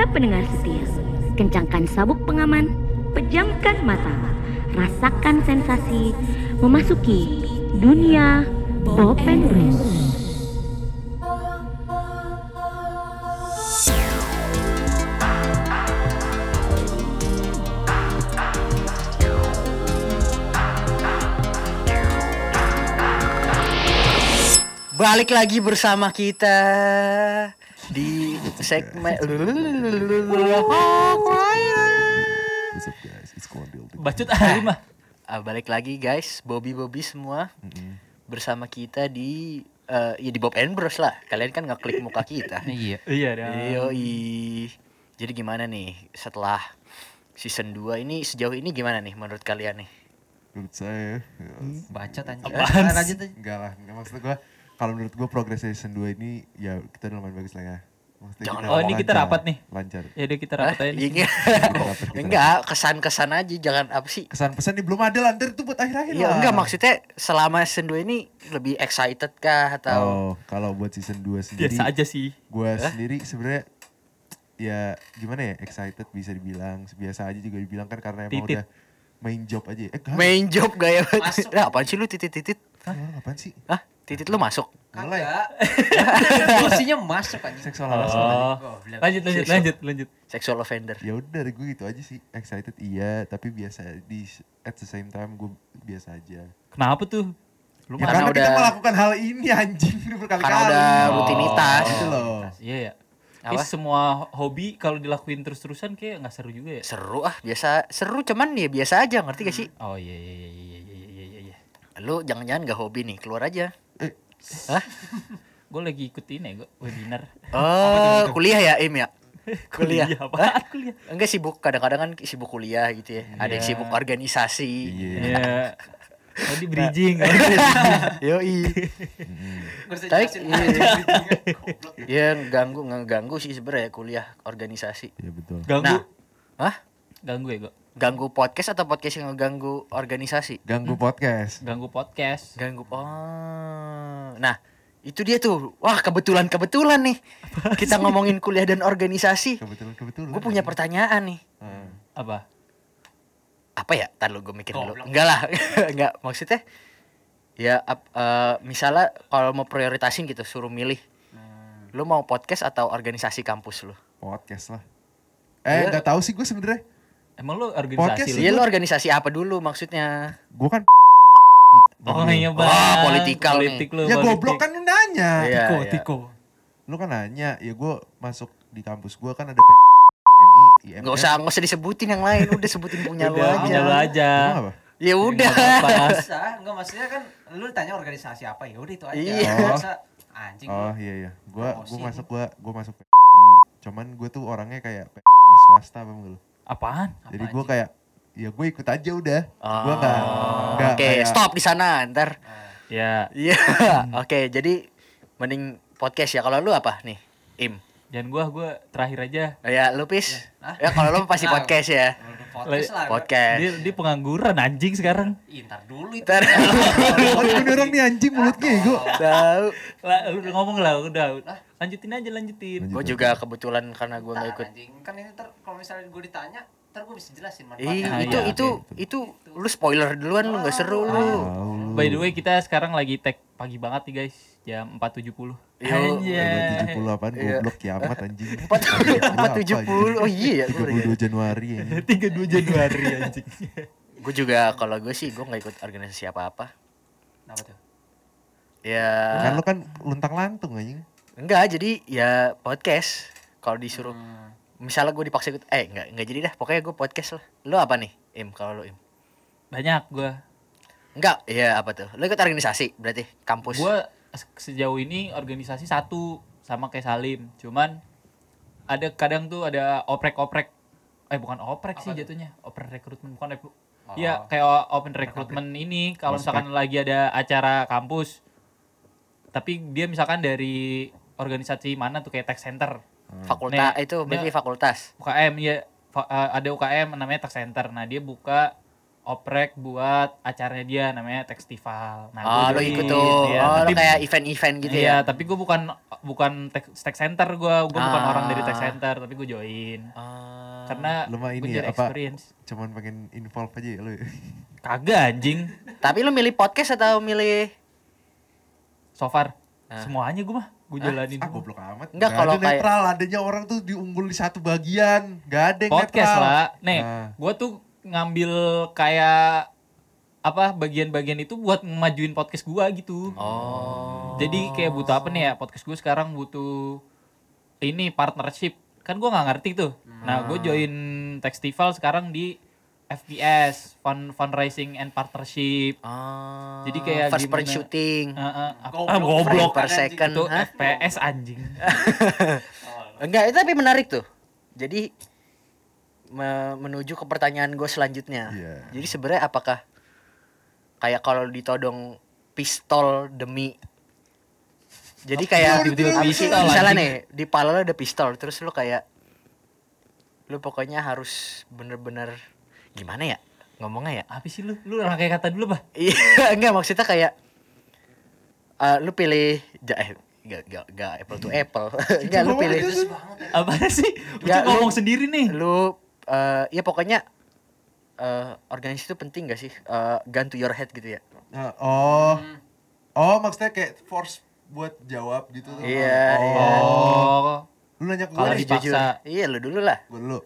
Para pendengar setia, kencangkan sabuk pengaman, pejamkan mata, rasakan sensasi memasuki dunia Bopen Blues. Balik lagi bersama kita di segmen What's up guys? It's Kondil. Bacot ahli mah. Ah, balik lagi guys, Bobby Bobby semua bersama kita di eh, ya di Bob and Bros lah. Kalian kan ngeklik muka kita. Iya. Iya. Yoi. Jadi gimana nih setelah season 2 ini sejauh ini gimana nih menurut kalian nih? Menurut saya, ya, Bacot lanjut aja. enggak lah. Enggak maksud gua kalau menurut gua progres season 2 ini ya kita udah lumayan bagus lah ya. Maksudnya Jangan- Oh, ini kita rapat nih. Lancar. Ya udah kita rapat aja nih. Iya. Enggak, kesan-kesan aja jangan apa sih? Kesan pesan nih belum ada lantar itu buat akhir-akhir Iya lah. enggak maksudnya selama season 2 ini lebih excited kah atau Oh, kalau buat season 2 sendiri Biasa aja sih. gua sendiri sebenarnya ya gimana ya excited bisa dibilang biasa aja juga dibilang kan karena emang Titit. udah main job aja ya. eh kan main job gaya Masuk. Nah, apaan sih lu titit-titit? Hah? apaan sih Hah? titit lu masuk enggak posisinya masuk aja seksual harassment oh. Lanjut lanjut seksual, lanjut lanjut seksual offender ya udah gue itu aja sih excited iya tapi biasa di at the same time gue biasa aja kenapa tuh Lu ya, karena, udah, kita melakukan hal ini anjing berkali-kali. Karena udah oh. rutinitas. Oh. Gitu loh. Iya ya. Apa? semua hobi kalau dilakuin terus-terusan kayak nggak seru juga ya? Seru ah, biasa seru cuman ya biasa aja, ngerti gak sih? Oh iya iya iya iya iya iya iya. Lu jangan-jangan gak hobi nih, keluar aja. Hah? Gue lagi ikutin ya gue webinar. Oh, kuliah ya, Im ya? Kuliah. Kuliah apaan kuliah? Enggak sibuk, kadang-kadang kan sibuk kuliah gitu ya. Ada yang Iya. sibuk organisasi. iya Iya. Tadi bridging. Yoi. Gua bisa Tapi iya. Ya ganggu ngeganggu sih sebenarnya kuliah organisasi. iya betul Ganggu. Nah, hah? Ganggu ya gue. Ganggu podcast atau podcast yang ngeganggu organisasi? ganggu podcast Ganggu podcast. Ganggu. Oh. Nah, itu dia tuh. Wah, kebetulan-kebetulan nih. Kita ngomongin kuliah dan organisasi. kebetulan kebetulan Gue punya pertanyaan nih. Hmm. Apa? Apa ya? Ntar lu gue mikir dulu. Goblok. Enggak lah. Enggak. Maksudnya ya ap- eh, misalnya kalau mau prioritasin gitu suruh milih. Lu mau podcast atau organisasi kampus lu? podcast lah eh Iya. nggak tahu sih gue sebenarnya Emang lu Podcast organisasi lu? Iya lu organisasi apa dulu maksudnya? gue kan Oh iya bang. Wah, politikal nih. Politik lu. ya politik. goblok kan lu nanya Iya, Tiko, iya. tiko. lu kan nanya ya gue masuk di kampus gue kan ada PMI Nggak usah nggak usah disebutin yang lain, udah sebutin punya lu aja. punya lu aja. Ya udah. Enggak maksudnya kan lu ditanya organisasi apa ya udah itu aja. Iya. Masa anjing. Oh iya iya, gua gua masuk gua gua masuk. Cuman gua tuh orangnya kayak swasta apa lu. Apaan? Jadi anjing? kayak ya gue ikut aja udah. Oh, Gua nggak nggak Oke, kayak- stop di sana ntar. Ya, Iya. Oke, jadi mending podcast ya. Kalau lu apa nih? Im. dan gua gua terakhir aja. Ya, lu pis. Hah? Ya kalau lu pasti Nah, podcast ya. Kalau Podcast lah. Podcast. Dia dia pengangguran anjing sekarang. Ntar dulu itu. Ntar. Oh, ini orang nih anjing mulutnya ego. Tahu. Lah, lu udah ngomong lah, udah. Lanjutin aja, lanjutin. Lanjut. Gue juga kebetulan karena gue nggak ikut. anjing. Kan ini ntar kalau misalnya gue ditanya, ntar gue bisa jelasin Ih, manfaatnya. Ah, itu iya, itu itu lu spoiler duluan lu nggak seru lu. Tahu. By the way, kita sekarang lagi tag pagi banget nih guys, jam 4.70. Yo, tujuh puluh apaan Iya. goblok kiamat anjing. Empat empat tujuh puluh. Oh iya ya. Tiga puluh dua Januari ya. 32 Januari anjing. Gue juga kalau gue sih gue nggak ikut organisasi apa apa. Kenapa tuh? Ya Kan lu kan luntang lantung anjing. Enggak jadi ya podcast. Kalau disuruh Hmm. misalnya gue dipaksa ikut eh enggak enggak jadi dah pokoknya gue podcast lah. Lu apa nih? Im kalau lu Im. Banyak gua. Enggak, iya apa tuh? Lu ikut organisasi berarti kampus. Gua se- sejauh ini organisasi satu sama kayak Salim. Cuman ada kadang tuh ada oprek-oprek. Eh bukan oprek sih jatuhnya. Open recruitment bukan Oh. Iya, kayak open recruitment ini kalau misalkan lagi ada acara kampus. Tapi dia misalkan dari organisasi mana tuh kayak tech center. fakultas Nih, itu berarti dia- fakultas. UKM ya fa- eh, ada UKM namanya tech center. Nah, dia buka oprek buat acaranya dia namanya Textival. Nah, oh, gua lo ikut tuh. iya. oh, tapi, lo kayak event-event gitu iya, ya. tapi gue bukan bukan tech, tech center gue, gue bukan Ah. orang dari tech center, tapi gue join. Ah. Karena Lu mah gue ini jadi ya, apa? experience. Cuman pengen involve aja ya lu. Kagak anjing. Tapi lu milih podcast atau milih So far Ah. semuanya gue mah gue jalanin. ah goblok amat. Enggak, Nggak kalau ada kayak- netral, adanya orang tuh diunggul di satu bagian. Gak ada yang podcast netral. lah. Nih, Nah. gue tuh ngambil kayak apa bagian-bagian itu buat ngemajuin podcast gua gitu. Oh. Jadi kayak butuh apa nih ya podcast gue sekarang butuh ini partnership. Kan gua nggak ngerti tuh. Nah, gue join Textival sekarang di FPS, fund fundraising and partnership. Ah. Jadi kayak first person shooting. Uh, uh, Goblok, ah, per anjing. second. itu Hah? FPS anjing. Enggak, itu tapi menarik tuh. Jadi me- menuju ke pertanyaan gue selanjutnya. Iya. Jadi sebenarnya apakah kayak kalau ditodong pistol demi jadi kayak tiba-tiba pistol, misalnya nih di pala lo ada pistol terus lu kayak lu pokoknya harus bener-bener gimana ya ngomongnya ya Apa sih lu? Lu rangkai kata dulu, Bah. Iya, enggak maksudnya kayak eh lu pilih ja, eh enggak enggak enggak apple to apple. enggak lu pilih Apa sih? Lu Nggak, tuh ngomong lu- sendiri nih. lu eh ya pokoknya eh organisasi itu penting gak sih? Eh gun to your head gitu ya. Nah, oh. Oh, maksudnya kayak force buat jawab gitu tuh. Iya, oh. iya. Oh. Lu nanya ke Kalau gue, di- dipaksa. Iya, lu dulu lah. gue dulu.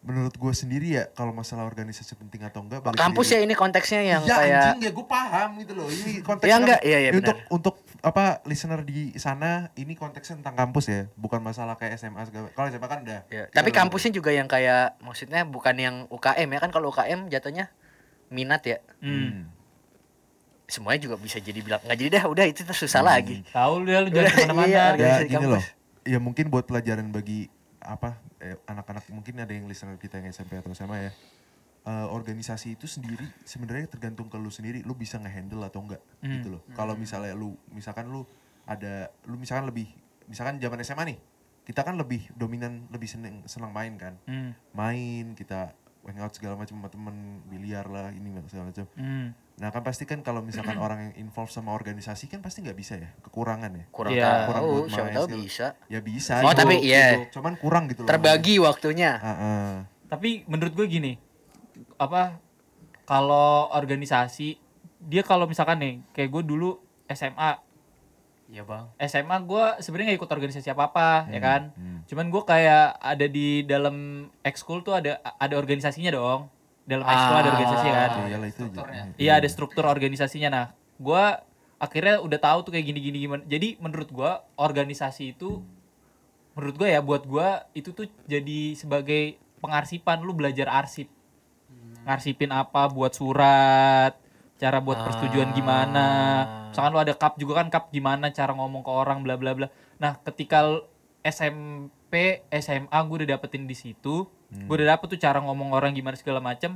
Menurut gue sendiri ya, kalau masalah organisasi penting atau enggak, balik Kampus ya ini konteksnya yang ya kayak anjing ya gue paham gitu loh. Ini konteks Ya, enggak, iya, iya, untuk benar. untuk apa listener di sana ini konteksnya tentang kampus ya, bukan masalah kayak SMA segala. Kalau SMA kan udah. ya, tapi udah- kampusnya juga yang kayak maksudnya bukan yang UKM ya kan kalau UKM jatuhnya minat ya. Hmm. Semuanya juga bisa jadi bilang nggak jadi dah, udah itu tuh Hmm. susah lagi. Tahu ya lu jangan Iya, ke mana-mana. iya, ya loh. Ya mungkin buat pelajaran bagi apa eh, anak-anak mungkin ada yang listener kita yang SMP atau SMA ya. Eh, organisasi itu sendiri sebenarnya tergantung ke lu sendiri, lu bisa ngehandle atau enggak Hmm. gitu loh. Kalau misalnya lu misalkan lu ada lu misalkan lebih misalkan zaman SMA nih, kita kan lebih dominan lebih seneng senang main kan. Hmm. Main, kita hangout segala macam sama temen biliar lah ini segala macam. Hmm. Nah kan pasti kan kalau misalkan orang yang involve sama organisasi kan pasti nggak bisa ya, kekurangan ya. Kurang Iya. Kurang buat siapa main tahu bisa. Ya bisa. Oh, gitu. tapi iya. Cuman kurang gitu loh. Terbagi waktunya. Ah, ah. Tapi menurut gue gini, apa kalau organisasi dia kalau misalkan nih kayak gue dulu SMA Iya, Bang. SMA gue sebenarnya nggak ikut organisasi apa apa ya kan hmm. cuman gue kayak ada di dalam ekskul tuh ada ada organisasinya dong dalam ekskul ada Ah. organisasi kan? Ya, iyalah itu aja. Strukturnya. iya. Ada struktur organisasinya. Nah gue akhirnya udah tahu tuh kayak gini gini gimana. Jadi menurut gue organisasi itu menurut gue ya buat gue itu tuh jadi sebagai pengarsipan. Lu belajar arsip. Ngarsipin apa? Buat surat cara buat persetujuan gimana. Misalkan lu ada cup juga kan cup gimana cara ngomong ke orang bla bla bla. Nah ketika SMP SMA gue udah dapetin di situ gue udah dapet tuh cara ngomong orang gimana segala macem.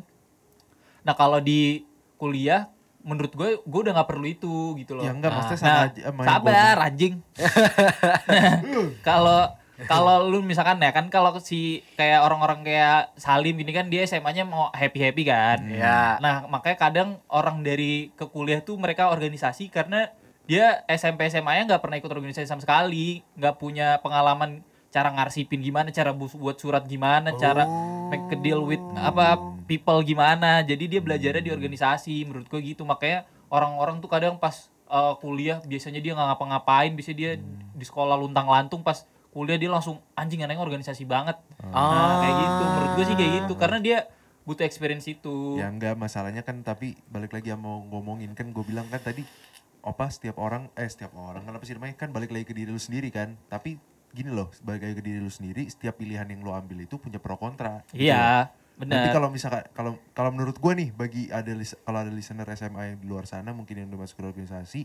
Nah kalau di kuliah menurut gue gue udah nggak perlu itu gitu loh. Ya enggak, maksudnya nah, sama yang sabar anjing. Nah, kalau kalau lu misalkan ya kan kalau si kayak orang-orang kayak Salim gini kan dia SMA-nya mau happy happy kan Iya. nah makanya kadang orang dari ke kuliah tuh mereka organisasi karena dia SMP SMA-nya nggak pernah ikut organisasi sama sekali nggak punya pengalaman cara ngarsipin gimana cara buat surat gimana cara make a deal with apa people gimana. Jadi dia belajarnya di organisasi menurut gue gitu. Makanya orang-orang tuh kadang pas uh, kuliah biasanya dia nggak ngapa-ngapain. Biasanya dia di sekolah luntang-lantung pas kuliah dia langsung anjing anaknya organisasi banget. Nah kayak gitu. Menurut gue sih kayak gitu. Karena dia butuh experience itu. Ya enggak, masalahnya kan tapi balik lagi yang mau ngomongin kan gue bilang kan tadi apa setiap orang eh setiap orang kan apa sih namanya kan balik lagi ke diri lu sendiri kan. Tapi gini loh, lagi ke diri lu sendiri, setiap pilihan yang lu ambil itu punya pro kontra. gitu iya Nanti benar kalau misalkan kalau kalau menurut gue nih bagi ada kalau ada listener SMA yang di luar sana mungkin yang udah masuk ke organisasi,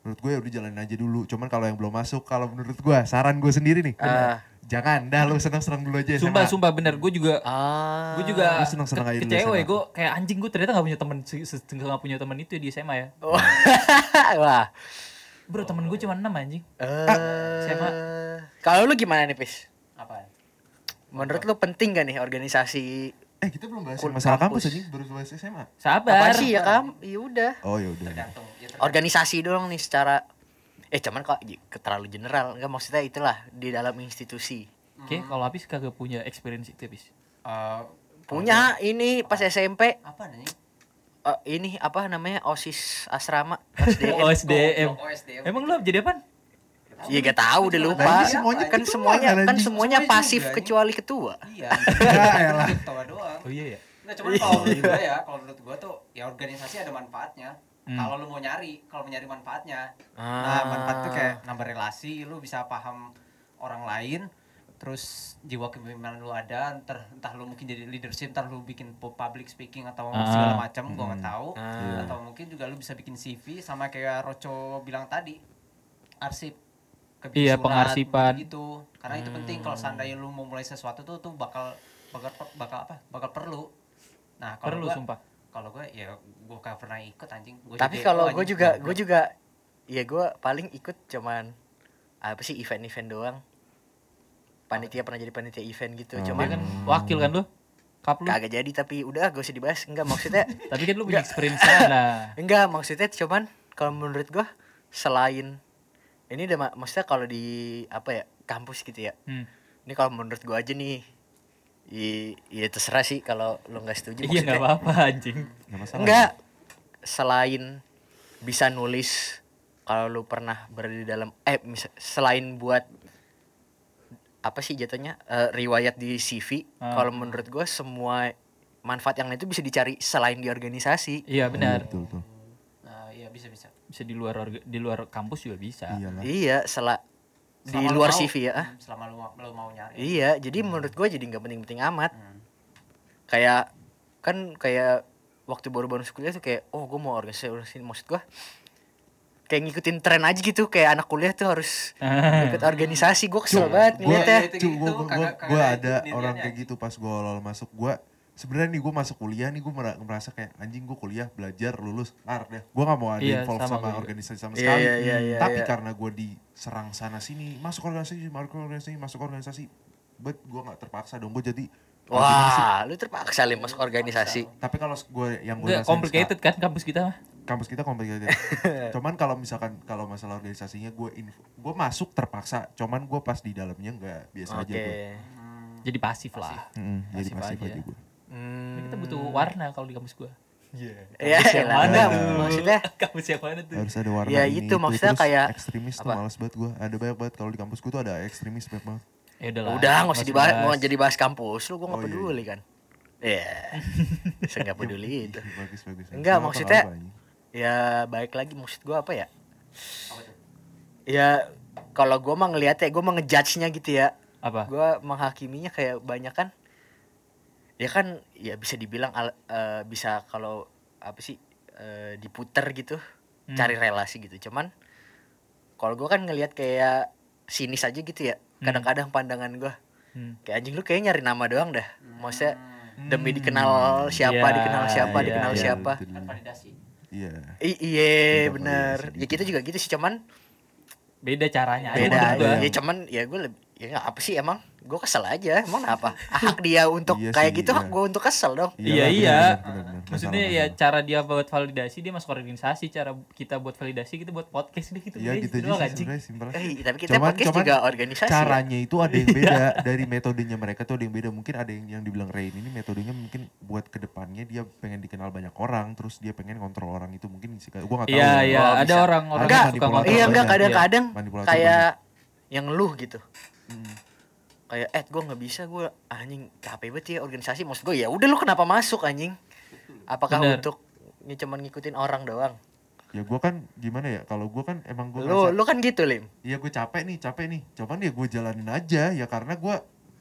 menurut gue ya udah jalanin aja dulu. Cuman kalau yang belum masuk, kalau menurut gue saran gue sendiri nih, Ah. jangan dah lu seneng-seneng dulu aja. sumpah SMA. sumpah bener gue juga Ah. gue juga Lu seneng-seneng aja ke- dulu kecewa ya gue kayak anjing gue ternyata gak punya temen se- se- nggak punya temen itu di SMA ya Wah. Bro temen gue cuma 6 anjing Eh, SMA. Kalau lu gimana nih, Pis? Apa? Menurut lu penting gak nih organisasi Eh kita belum bahas masalah kampus kampus. anjing, baru bahas SMA. Sabar. Apa sih ya kam? Ya udah. Oh ya udah. tergantung ya tergantung. Organisasi doang nih secara eh cuman kok terlalu general enggak maksudnya itulah di dalam institusi. Oke, kalau habis kagak punya experience itu habis. Eh, Punya ini pas SMP apa nih eh, ini apa namanya OSIS asrama SDM. OSDM. Goblok, OSDM. Emang lu jadi apa? Iya gak tahu udah lupa. Nah, semuanya kan semuanya kan, kan semuanya Semuanya pasif juga, kecuali ketua. iya Ya elah. ketua doang Oh iya ya. Nggak, cuman kalau menurut gue ya, kalau menurut gue tuh ya organisasi ada manfaatnya. Hmm. Kalau lu mau nyari, kalau mau nyari manfaatnya. Ah. Nah, manfaat tuh kayak nambah relasi, lu bisa paham orang lain, terus jiwa kepemimpinan lu ada, entah, entah lu mungkin jadi leadership, entah lu bikin pu- public speaking atau Ah. segala macam, gua nggak tahu. Ah. Atau mungkin juga lu bisa bikin CV sama kayak Roco bilang tadi, arsip. Iya, pengarsipan. gitu. Karena itu penting kalau seandainya lu mau mulai sesuatu tuh tuh bakal bakal bakal apa? Bakal perlu. Nah, kalau Perlu gua, sumpah. kalau gue ya gue gak pernah ikut anjing Gua Tapi kalau gue juga gue juga ya gue paling ikut cuman apa sih event-event doang. Panitia pernah jadi panitia event gitu, Oh. cuman Dia kan wakil kan lu? Kap lu. kagak jadi tapi udah gak usah dibahas. Enggak maksudnya Tapi kan lu punya experience sana. enggak maksudnya cuman kalau menurut gua selain ini udah ma- maksudnya kalau di apa ya kampus gitu ya. Hmm. Ini kalau menurut gua aja nih i- ya terserah sih kalau lo nggak setuju Iya nggak apa-apa anjing. Nggak. Selain bisa nulis kalau lu pernah berada di dalam eh selain buat apa sih jatuhnya eh, riwayat di CV, Ah. kalau menurut gua semua manfaat yang lain itu bisa dicari selain di organisasi. Iya benar. Betul tuh. nah iya bisa bisa Bisa di luar orga- di luar kampus juga bisa. Iyalah. Iya, sela di Selama lu luar mau. CV ya. ah. Hmm, selama lu, mau- lu mau nyari Iya, jadi menurut gua jadi nggak penting-penting amat. Hmm. Kayak kan kayak waktu baru-baru kuliah tuh kayak oh gua mau organisasi organisasi maksud gua kayak ngikutin tren aja gitu kayak anak kuliah tuh harus ikut organisasi. Gua kesel banget gitu, kagak- gua kagak ada orang kayak gitu pas gua awal masuk. Gua sebenarnya nih gua masuk kuliah nih gua mera- merasa kayak anjing gua kuliah belajar lulus lar deh. Gua nggak mau ada Iya, involve sama sama, organisasi sama Iya, sekali. iya, iya, iya, tapi iya. karena gua diserang sana sini masuk organisasi masuk organisasi masuk organisasi bet gua nggak terpaksa dong. Gua jadi organisasi. wah lu terpaksa lim masuk organisasi. tapi kalau gua yang gua Enggak rasain complicated kan kampus kita mah. Kampus kita complicated cuman kalau misalkan kalau masalah organisasinya gua info gua masuk terpaksa cuman gua pas di dalamnya nggak biasa oke aja gua Jadi pasif, lah. Mm, jadi Pasif pasif aja. aja gua Hmm. Kita butuh warna kalau di kampus gua. Iya, Kampus yang elah, mana tuh? maksudnya kampus yang mana tuh? harus ada warna Ya, ini itu maksudnya Terus kayak- ekstremis tuh apa? males banget gua ada banyak banget kalau di kampus gua tuh ada ekstremis banyak banget Ya udah lah. udah nggak usah dibahas mau jadi bahas kampus lu gua nggak Oh, iya, peduli kan Iya, saya nggak peduli itu. Ih, bagus bagus Enggak, maksudnya-? Ya baik lagi maksud gua apa ya? Apa tuh? Ya kalau gua mah ngeliat ya, gua mah ngejudge-nya gitu ya. Apa? Gua menghakiminya kayak banyak kan. Ya kan, ya bisa dibilang al- eh, bisa kalau apa sih eh, diputer gitu, Hmm. cari relasi gitu. Cuman kalau gua kan ngelihat kayak sinis aja gitu ya. Kadang-kadang pandangan gua Hmm. kayak anjing lu kayaknya nyari nama doang dah. Maksudnya Hmm. demi dikenal siapa, Iya, dikenal siapa, iya, dikenal iya, siapa. betul. kan validasi iya I- iya Kita bener. validasi Ya gitu. kita juga gitu sih cuman Beda caranya beda gua. aja. Ya cuman ya gue lebih ya apa sih emang gue kesel aja emang apa hak dia untuk Iya kayak sih, gitu hak iya. gue untuk kesel dong Iya, iya. bener, bener, bener, bener. Maksudnya Masalah, ya masalah. cara dia buat validasi dia masuk organisasi, cara kita buat validasi kita buat podcast deh gitu. Iya guys. gitu Itu aja sih simpel. eh tapi kita Cuman- podcast cuman juga organisasi ya. Caranya itu ada yang beda dari metodenya mereka tuh ada yang beda. Mungkin ada yang yang dibilang Rain ini metodenya mungkin buat ke depannya dia pengen dikenal banyak orang, terus dia pengen kontrol orang itu mungkin sih. Gua nggak tahu. Iya, ya. iya, ada bisa. orang-orang suka iya enggak banyak. kadang-kadang Manipulator kayak yang lu gitu Hmm. Kayak eh gue nggak bisa gue anjing capek banget ya organisasi maksud gue ya udah lu kenapa masuk anjing apakah Bener. untuk ini cuman ngikutin orang doang Ya gua kan gimana ya? Kalau gua kan emang gua lu lu kan gitu lim Iya gue capek nih, capek nih. Cuman ya gue jalanin aja ya karena gue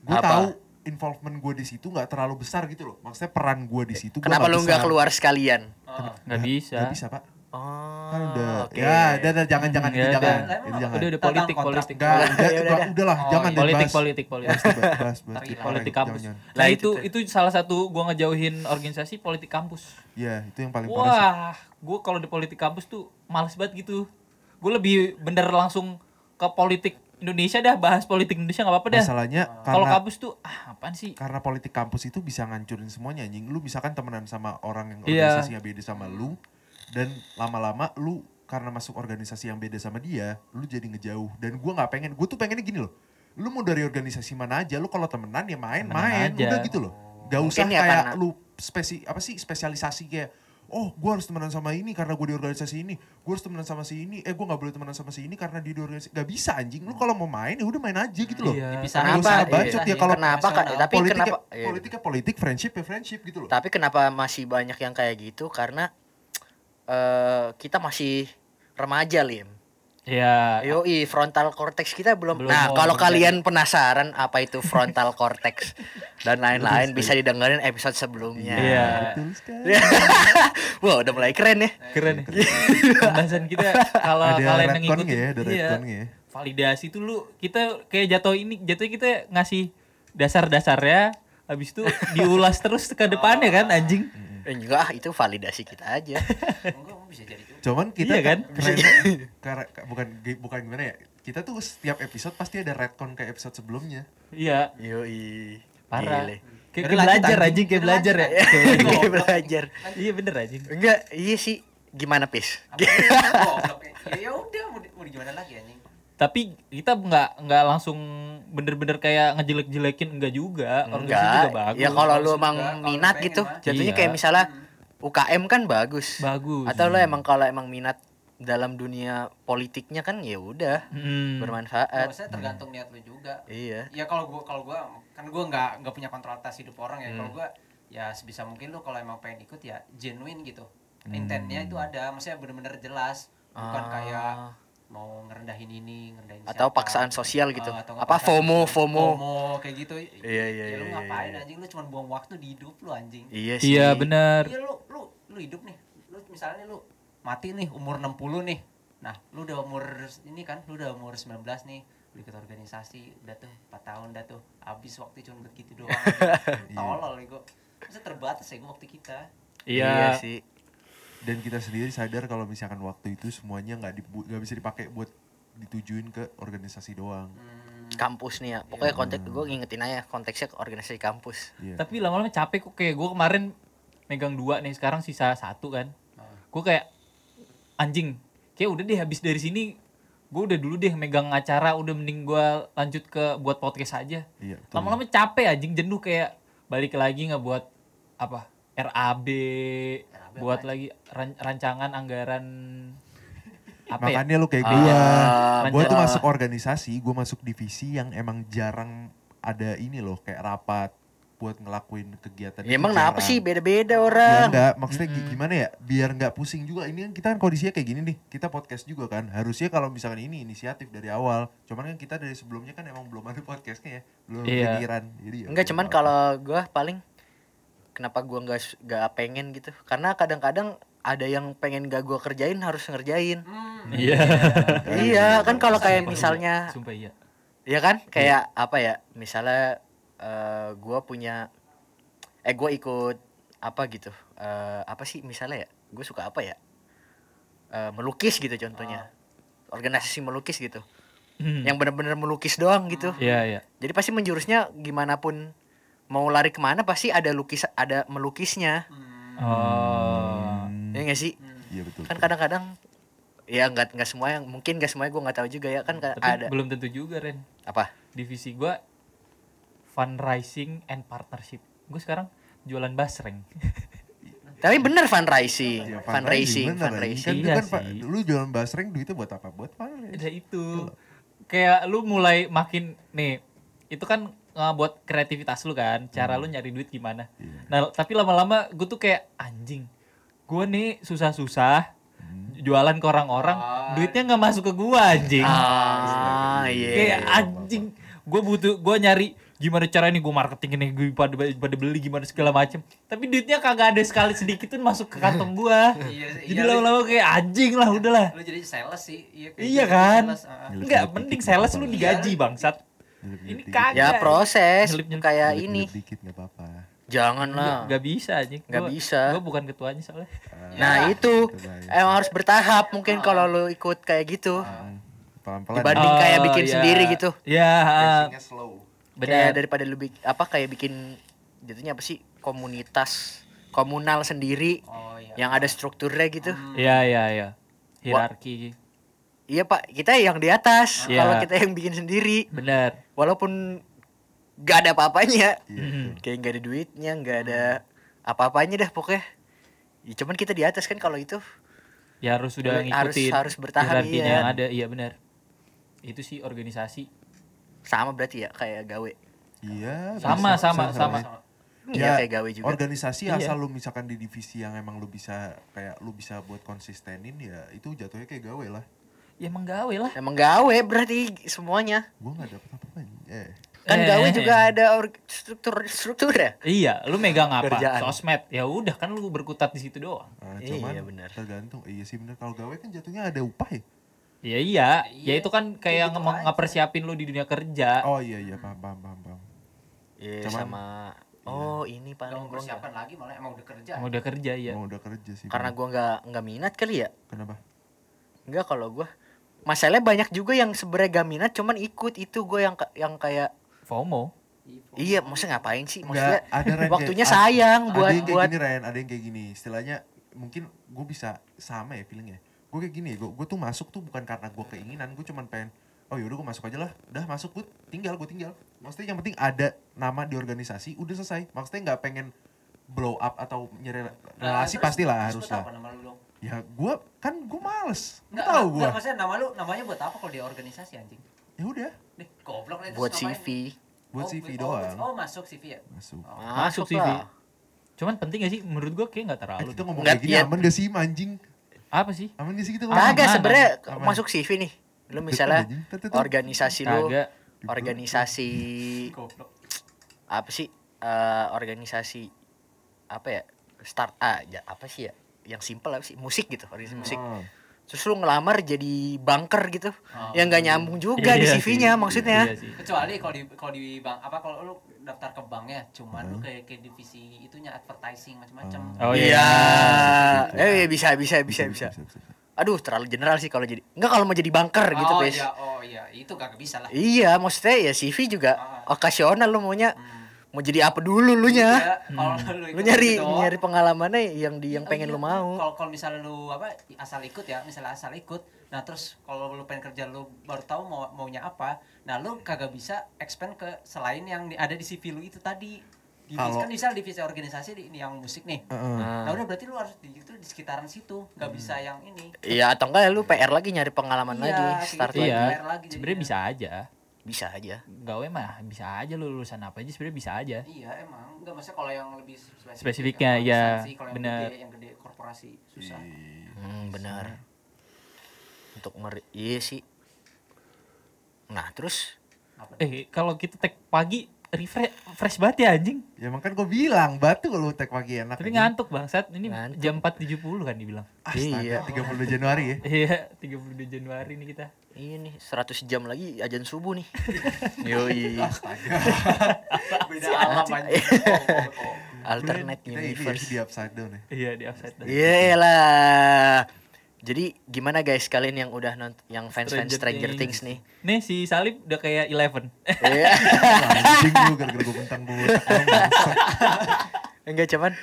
gue tahu involvement gue di situ nggak terlalu besar gitu loh. Maksudnya peran gue di situ. gua kenapa lu nggak keluar sekalian oh. Nggak bisa. Nggak bisa pak. Oh Kan udah. oke Ya, udah, udah, jangan, jangan, Hmm, itu ya jangan, udah. itu jangan. Udah udah politik politik. Enggak, Ya udah, udah, udah, udah. udahlah, Oh, jangan iya. Politik politik politik. Bahas, bahas. Politik Jangan, Politik jangan, kampus. jangan. Nah Lah, itu itu itu salah satu gua ngejauhin organisasi politik kampus. Iya, itu yang paling parah. Wah, gua kalau di politik kampus tuh males banget gitu. Gue lebih bener langsung ke politik Indonesia dah bahas politik Indonesia nggak apa-apa dah. Masalahnya Kalau kampus tuh ah apaan sih? karena politik kampus itu bisa ngancurin semuanya anjing. Lu misalkan temenan sama orang yang Iya. organisasinya beda sama lu dan lama-lama lu karena masuk organisasi yang beda sama dia, lu jadi ngejauh. Dan gua nggak pengen, gue tuh pengennya gini loh. Lu mau dari organisasi mana aja, lu kalau temenan ya main, Temenan main, aja. udah gitu loh. Gak usah Mungkin ya kayak karena- lu spesi apa sih spesialisasi kayak Oh, gue harus temenan sama ini karena gue di organisasi ini. Gue harus temenan sama si ini. Eh, gue nggak boleh temenan sama si ini karena dia di organisasi. Gak bisa anjing. Lu kalau mau main ya udah main aja gitu loh. Iya. Dipisahin Nggak usah Kenapa? bacot Iya. ya kalau Kenapa? Nasional. Tapi politik kenapa? ya, iya. politik ya politik, friendship ya friendship gitu loh. Tapi kenapa masih banyak yang kayak gitu? Karena eh kita masih remaja, Lim. Ya. Yoi, frontal cortex kita belum. Belum nah, kalau kalian penasaran apa itu frontal cortex dan lain-lain bisa didengerin episode sebelumnya. Iya. Wah, udah mulai keren ya. Keren. Pembahasan kita kalau kalian yang ngikutin ya, ada iya, ya. validasi tuh lu kita kayak jatuh ini jatuhnya kita ngasih dasar-dasarnya habis itu diulas terus ke depannya kan anjing. Eh, enggak, ah, itu validasi kita aja. Enggak, bisa jadi juga. Cuman kita Iya kan? kerennya, karena bukan bukan gimana ya? Kita tuh setiap episode pasti ada retcon kayak episode sebelumnya. Iya, Yoi. parah. Gile. Kayak, belajar anjing. anjing, kayak belajar ya. lanjut, Kayak belajar. Iya bener anjing. Enggak, iya sih. Gimana, Pis? Ya. Ya ya udah mau, gimana lagi anjing. Tapi kita nggak nggak langsung bener-bener kayak ngejelek-jelekin enggak juga. Organisasi juga Enggak. bagus. Ya kalau lu bagus emang minat pengen gitu. mah. Jatuhnya Iya. kayak misalnya UKM kan bagus. bagus. Atau lu emang kalau emang minat dalam dunia politiknya kan ya udah Hmm. bermanfaat. Maksudnya tergantung niat lu juga. Iya. Ya kalau gua kalau gua kan gua nggak nggak punya kontrol atas hidup orang ya. Hmm. Kalau gua ya sebisa mungkin lu kalau emang pengen ikut ya genuine gitu. Intentnya itu ada, maksudnya bener-bener jelas. Bukan Ah. kayak mau ngerendahin ini, ngerendahin Atau siapa. paksaan sosial gitu. Ah, atau Apa FOMO. FOMO. FOMO kayak gitu. Iya, iya, Ya lu iya, ngapain iya. anjing? Lu cuma buang waktu di hidup lu anjing. Iya sih. Iya bener. Iya lu lu lu hidup nih. Lu misalnya lu mati nih umur 60 nih. Nah, lu udah umur ini kan, lu udah umur 19 nih. Lu ikut organisasi, udah tuh 4 tahun udah tuh. Habis waktu cuma buat gitu doang. Tolol nih gua. Masa terbatas ya gua waktu kita. Iya. sih. Dan kita sendiri sadar kalau misalkan waktu itu semuanya nggak dibu- nggak bisa dipakai buat ditujuin ke organisasi doang. Hmm, Kampus nih ya. Pokoknya konteks gue ngingetin aja konteksnya ke organisasi kampus. Iya. Tapi lama-lama capek kok kayak gue kemarin megang dua nih sekarang sisa satu kan. Gue kayak anjing. Kayak udah deh habis dari sini gue udah dulu deh megang acara udah mending gue lanjut ke buat podcast aja. Iya. Lama-lama capek anjing jenuh kayak balik lagi nggak buat apa RAB, buat lagi ran- rancangan anggaran apa ya? Makanya lu kayak Ah, gua. lanjut. gua tuh masuk organisasi, gua masuk divisi yang emang jarang ada ini loh kayak rapat buat ngelakuin kegiatan. Ya emang kenapa sih beda-beda Ya orang? enggak, maksudnya gi- gimana ya? Biar nggak pusing juga. Ini kan kita kan kondisinya kayak gini nih. Kita podcast juga kan. Harusnya kalau misalkan ini inisiatif dari awal. Cuman kan kita dari sebelumnya kan emang belum ada podcastnya ya. Belum Iya. kepikiran. Jadi ya Enggak cuman kalau gue paling kenapa gue nggak nggak pengen gitu karena kadang-kadang ada yang pengen gak gue kerjain harus ngerjain Hmm. Iya. iya kan kalau kayak misalnya Sumpah iya. ya kan kayak apa ya misalnya eh gue punya eh gue ikut apa gitu eh apa sih misalnya ya gue suka apa ya Eh melukis gitu contohnya organisasi melukis gitu Hmm. yang bener-bener melukis doang gitu Iya, iya. jadi pasti menjurusnya gimana pun mau lari ke mana pasti ada lukis ada melukisnya Oh. Hmm, ya nggak sih Iya betul. kan kadang-kadang ya nggak nggak semua yang mungkin nggak semuanya gue nggak tahu juga ya kan ka- Tapi ada belum tentu juga Ren. apa Divisi gua fundraising and partnership. Gue sekarang jualan basreng. tapi bener fundraising Ya, fundraising bener, fundraising Kan, itu Iya kan, Pak, sih. lu jualan basreng duitnya buat apa? Buat fundraising. Ada itu. Kayak lu mulai makin nih, itu kan uh, buat kreativitas lu kan, cara lu nyari duit gimana. Iya. Nah, tapi lama-lama gue tuh kayak anjing. Gue nih susah-susah jualan ke orang-orang, duitnya nggak masuk ke gua anjing. ah iya kayak anjing gue butuh gue nyari gimana cara ini gue marketing ini gue pada pada beli gimana segala macem tapi duitnya kagak ada sekali sedikit pun masuk ke kantong gue Iya, sih, jadi iya, lama-lama kayak anjing lah udahlah Lu jadi sales sih. Iya, kayak iya gitu, kan sales, ah. Nyelip-nyelip enggak mending sales lu digaji bangsat ini kagak ya proses Nyelip-nyelip. kayak ini dikit nggak apa-apa. jangan lah nggak bisa anjing Nggak bisa. gue bukan ketuanya soalnya nah itu Kebayang. emang harus bertahap mungkin kalau lu ikut kayak gitu pelan-pelan. Dibanding- kayak bikin iya. sendiri gitu. Ya, slow. Kayak benar. daripada lu bik- apa kayak bikin jatuhnya apa sih komunitas komunal sendiri Oh iya. yang ada strukturnya gitu. Iya, iya, iya. Hierarki. Iya pak, kita yang di atas. Iya. Kalau kita yang bikin sendiri, Benar. Walaupun gak ada apa-apanya, Iya. Mhm. kayak nggak ada duitnya, nggak ada apa-apanya dah pokoknya. Ya, cuman kita di atas kan kalau itu Ya harus sudah Harus- ngikutin harus bertahap, hierarkinya iya. yang ada. Iya, benar. Itu sih organisasi. sama berarti ya kayak gawe. Iya. Sama, bisa, sama, bisa, sama. ya. Iya kayak gawe juga. Organisasi Iya. asal lu misalkan di divisi yang emang lu bisa kayak lu bisa buat konsistenin ya itu jatuhnya kayak gawe lah. Ya emang gawe lah. Emang gawe berarti semuanya. Gua nggak dapet apa-apa. Eh. Kan Eh, gawe eh, juga eh. ada or- struktur struktur ya. Iya, lu megang apa? Kerjaan. Sosmed. Ya udah kan lu berkutat di situ doang. Nah, Iya, cuman benar. tergantung. Iya sih bener kalau gawe kan jatuhnya ada upah ya. Ya iya, ya Iya, itu kan kayak gitu nge- aja. ngepersiapin lu di dunia kerja. Oh iya iya paham paham paham. paham. Iya Cuman- sama oh ini Gak paling persiapan nggak- lagi malah emang udah kerja. Emang udah kerja ya. Emang udah kerja sih. karena gua nggak nggak minat kali ya. kenapa? Enggak kalau gua masalahnya banyak juga yang sebenarnya gak minat cuman ikut itu gue yang yang kayak FOMO. iya maksudnya ngapain sih maksudnya ada Ren, waktunya kayak- sayang ada buat yang kayak buat gini Ren, ada yang kayak gini. Istilahnya mungkin gue bisa sama ya feelingnya. Gue kayak gini, gue gue tuh masuk tuh bukan karena gue keinginan, gue cuman pengen oh yaudah gue masuk aja lah, udah masuk gue tinggal gue tinggal. Maksudnya yang penting ada nama di organisasi, udah selesai. Maksudnya nggak pengen blow up atau nyari Nah, relasi terus- pastilah harus lah. Ya gue kan gue males, nggak tahu nggak, gue. maksudnya nama lu namanya buat apa kalau di organisasi anjing? Ya udah, Nih, goblok buat? CV buat Oh, CV oh, doang. Oh, masuk CV ya? Masuk. Oh. masuk CV. lah Cuman penting gak sih? Menurut gua kayak gak Eh, terlalu. kita deh. ngomong Nggak, kayak gini iya. aman gak sih anjing? Apa sih? Aman gak sih kita Ah, ngomong? kagak sebenarnya masuk CV nih lu misalnya organisasi lu organisasi Goblok. apa sih eh, organisasi apa ya start ah ya, apa sih ya yang simpel apa sih musik gitu organisasi musik Oh. terus lu ngelamar jadi banker gitu Oh. yang nggak nyambung juga di Iya CV-nya sih, maksudnya Iya sih. Kecuali kalau di kalau di bank apa kalau lu daftar ke banknya cuman lu kayak ke divisi itunya advertising macam-macam. Oh iya Gitu. eh bisa bisa bisa bisa aduh terlalu general sih kalau jadi enggak kalau mau jadi banker gitu oh guys iya, oh iya, itu kagak bisa lah. iya maksudnya ya CV juga Ah. okasional lu maunya Hmm. Mau jadi apa dulu lu nya Iya, kalau lu, nyari gitu nyari pengalamannya yang di yang Oh, pengen iya, lu mau Kalau kalau misalnya lu apa asal ikut ya, misalnya asal ikut. Nah, terus kalau lu pengen kerja lu baru tahu mau maunya apa. Nah, lu kagak bisa expand ke selain yang di- ada di CV lu itu tadi. Divisi Kalau- kan misal divisi organisasi di, yang musik nih. Heeh. Nah, udah berarti lu harus di itu di sekitaran situ, nggak bisa yang ini. Iya atau enggak lu PR lagi nyari pengalaman Iya, lagi start gitu. lagi Iya, lagi sebenarnya jadinya. bisa aja. Bisa aja Gawe mah bisa aja lu lulusan apa aja sebenarnya bisa aja. Iya, emang enggak maksudnya kalau yang lebih spesifik. Spesifiknya, yang ya, benar. gede, yang gede korporasi susah. hmm, benar untuk meri iya sih nah terus Apa? Eh, kalau kita tag pagi refresh fresh banget ya anjing. Ya makan gue bilang batu kalau tek pagi enak. Tapi anjing. ngantuk bangsat. Ini Ngantuk. jam 4.70 kan dibilang. Astaga, Iya. 32 Januari ya. Iya, 32 Januari nih kita. Iya nih 100 jam lagi ajan subuh nih. Yoi. Beda alam anjing. Alternate Kita universe. di upside down ya. Iya, di offset. Iya lah. Jadi gimana guys kalian yang udah nont yang fans-fans Stranger Stranger Things nih? Nih si Salib udah kayak Eleven. Iya. Anjing lu gara-gara gue. Enggak cuman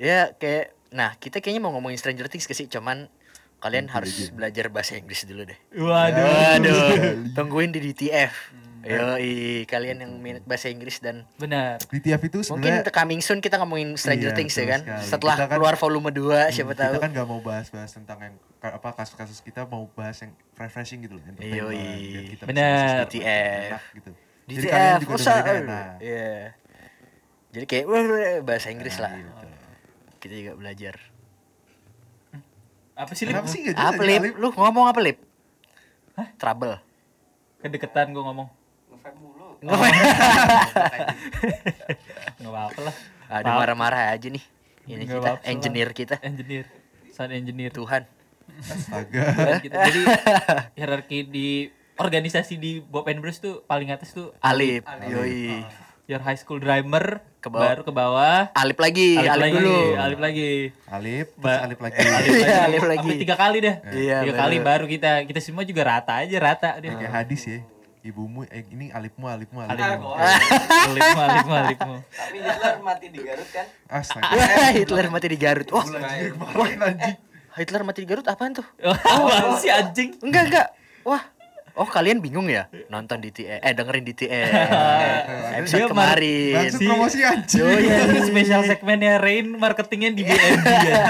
ya kayak nah kita kayaknya mau ngomongin Stranger Things ke sih cuman kalian harus belajar bahasa Inggris dulu deh. Waduh. Waduh, tungguin di DTF. Yoi, kalian yang minat bahasa Inggris dan Benar. Di TF itu mungkin sebenarnya coming soon kita ngomongin Stranger Iya, Things ya kan. sekali. Setelah Kita kan- keluar volume 2 siapa kita tahu. kan gak mau bahas-bahas tentang yang apa kasus-kasus kita mau bahas yang refreshing gitu loh. kita bisa Bener. sistem DTF. gitu. Jadi DTF, kalian juga usah. Iya. Jadi kayak wah, wah, bahasa Inggris Nah, lah. gitu. Kita juga belajar. Apa sih Lip? Kenapa sih gak jelas Apa lip? Lu ngomong apa lip? Trouble. Kedeketan gua ngomong. Nge-vape mulu. Enggak apa-apa lah. Ada Maaf. marah-marah aja nih. Ini Nggak kita lah. engineer kita. Engineer. Sound engineer. Tuhan. Astaga. Kita. Jadi hierarki di organisasi di Bob and Bruce tuh paling atas tuh Alip. Alip. Yoi. your high school drummer Ke bawah. baru ke bawah Alip lagi, alip, alip, lagi dulu. alip lagi Alip, terus Ba- alip lagi. alip Iya, lagi, alip lagi. Tiga kali dah Iya, tiga bener. kali baru kita kita semua juga rata aja rata deh Kayak hadis ya. Ibumu, eh ini alipmu, alipmu, Alip. alipmu. alipmu alipmu alipmu Tapi Hitler mati di Garut kan? Astaga. Hitler mati di Garut. Wah, kemarin anjing. Hitler mati di Garut apaan tuh? Apaan sih anjing Enggak, enggak. Wah. Oh, kalian bingung ya? Nonton di TE, eh dengerin di TE. Episode kemarin. Maksud promosi anjing. Oh iya, ini spesial segmennya Rain marketingnya di BNB ya.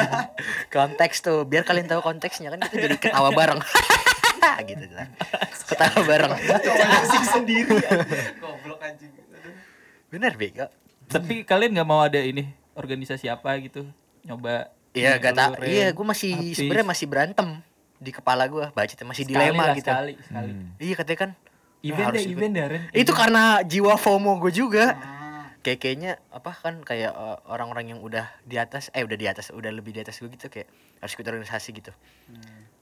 Konteks tuh, biar kalian tahu konteksnya kan kita jadi ketawa bareng. gitu lah. Ketawa bareng. Asik sendiri. Goblok anjing. Bener, Bego. Tapi kalian nggak mau ada ini organisasi apa gitu? Nyoba Iya, gak tak. Ren, Iya, gue masih sebenarnya masih berantem di kepala gue. Budgetnya masih Sekali dilema lah, gitu. Sekali, sekali. Iya, katanya kan. Event harus deh, event deh, Ren. Itu Event. karena jiwa FOMO gue juga. Kayak kayaknya apa kan kayak uh, orang-orang yang udah di atas eh udah di atas udah lebih di atas gue gitu kayak harus ikut organisasi gitu. Terus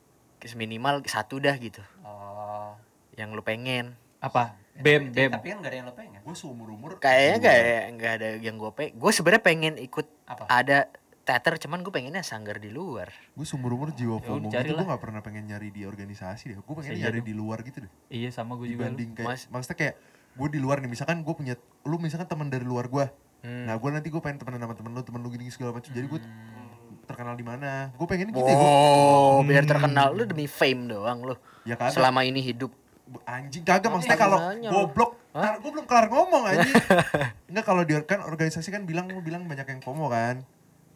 minimal satu dah gitu Oh. yang lu pengen. apa? BEM, Tapi- BEM. Tapi kan gak ada yang lo pengen. Gue seumur umur. Kayaknya nggak nggak ada yang gue pengen. Gue sebenarnya pengen ikut Apa? ada teater cuman gue pengennya sanggar di luar. Gue seumur umur jiwa Ya FOMO gitu carilah. gue gak pernah pengen nyari di organisasi deh. Gue pengen Bisa nyari di luar gitu deh. Iya, sama gue juga. lu. Dibanding kayak, Mas- maksudnya kayak gue di luar nih, misalkan gue punya, lu misalkan teman dari luar gue. Hmm. Nah gue nanti gue pengen temenan sama temen lu, temen lu gini segala macam. Jadi gue terkenal di mana? Gue pengen gitu ya. Gua, Oh, biar terkenal lu demi fame doang lu. ya kagak. Selama ini hidup. anjing kagak maksudnya kalau goblok tar, gue belum kelar ngomong anjing enggak kalau di kan organisasi kan bilang lu bilang banyak yang FOMO kan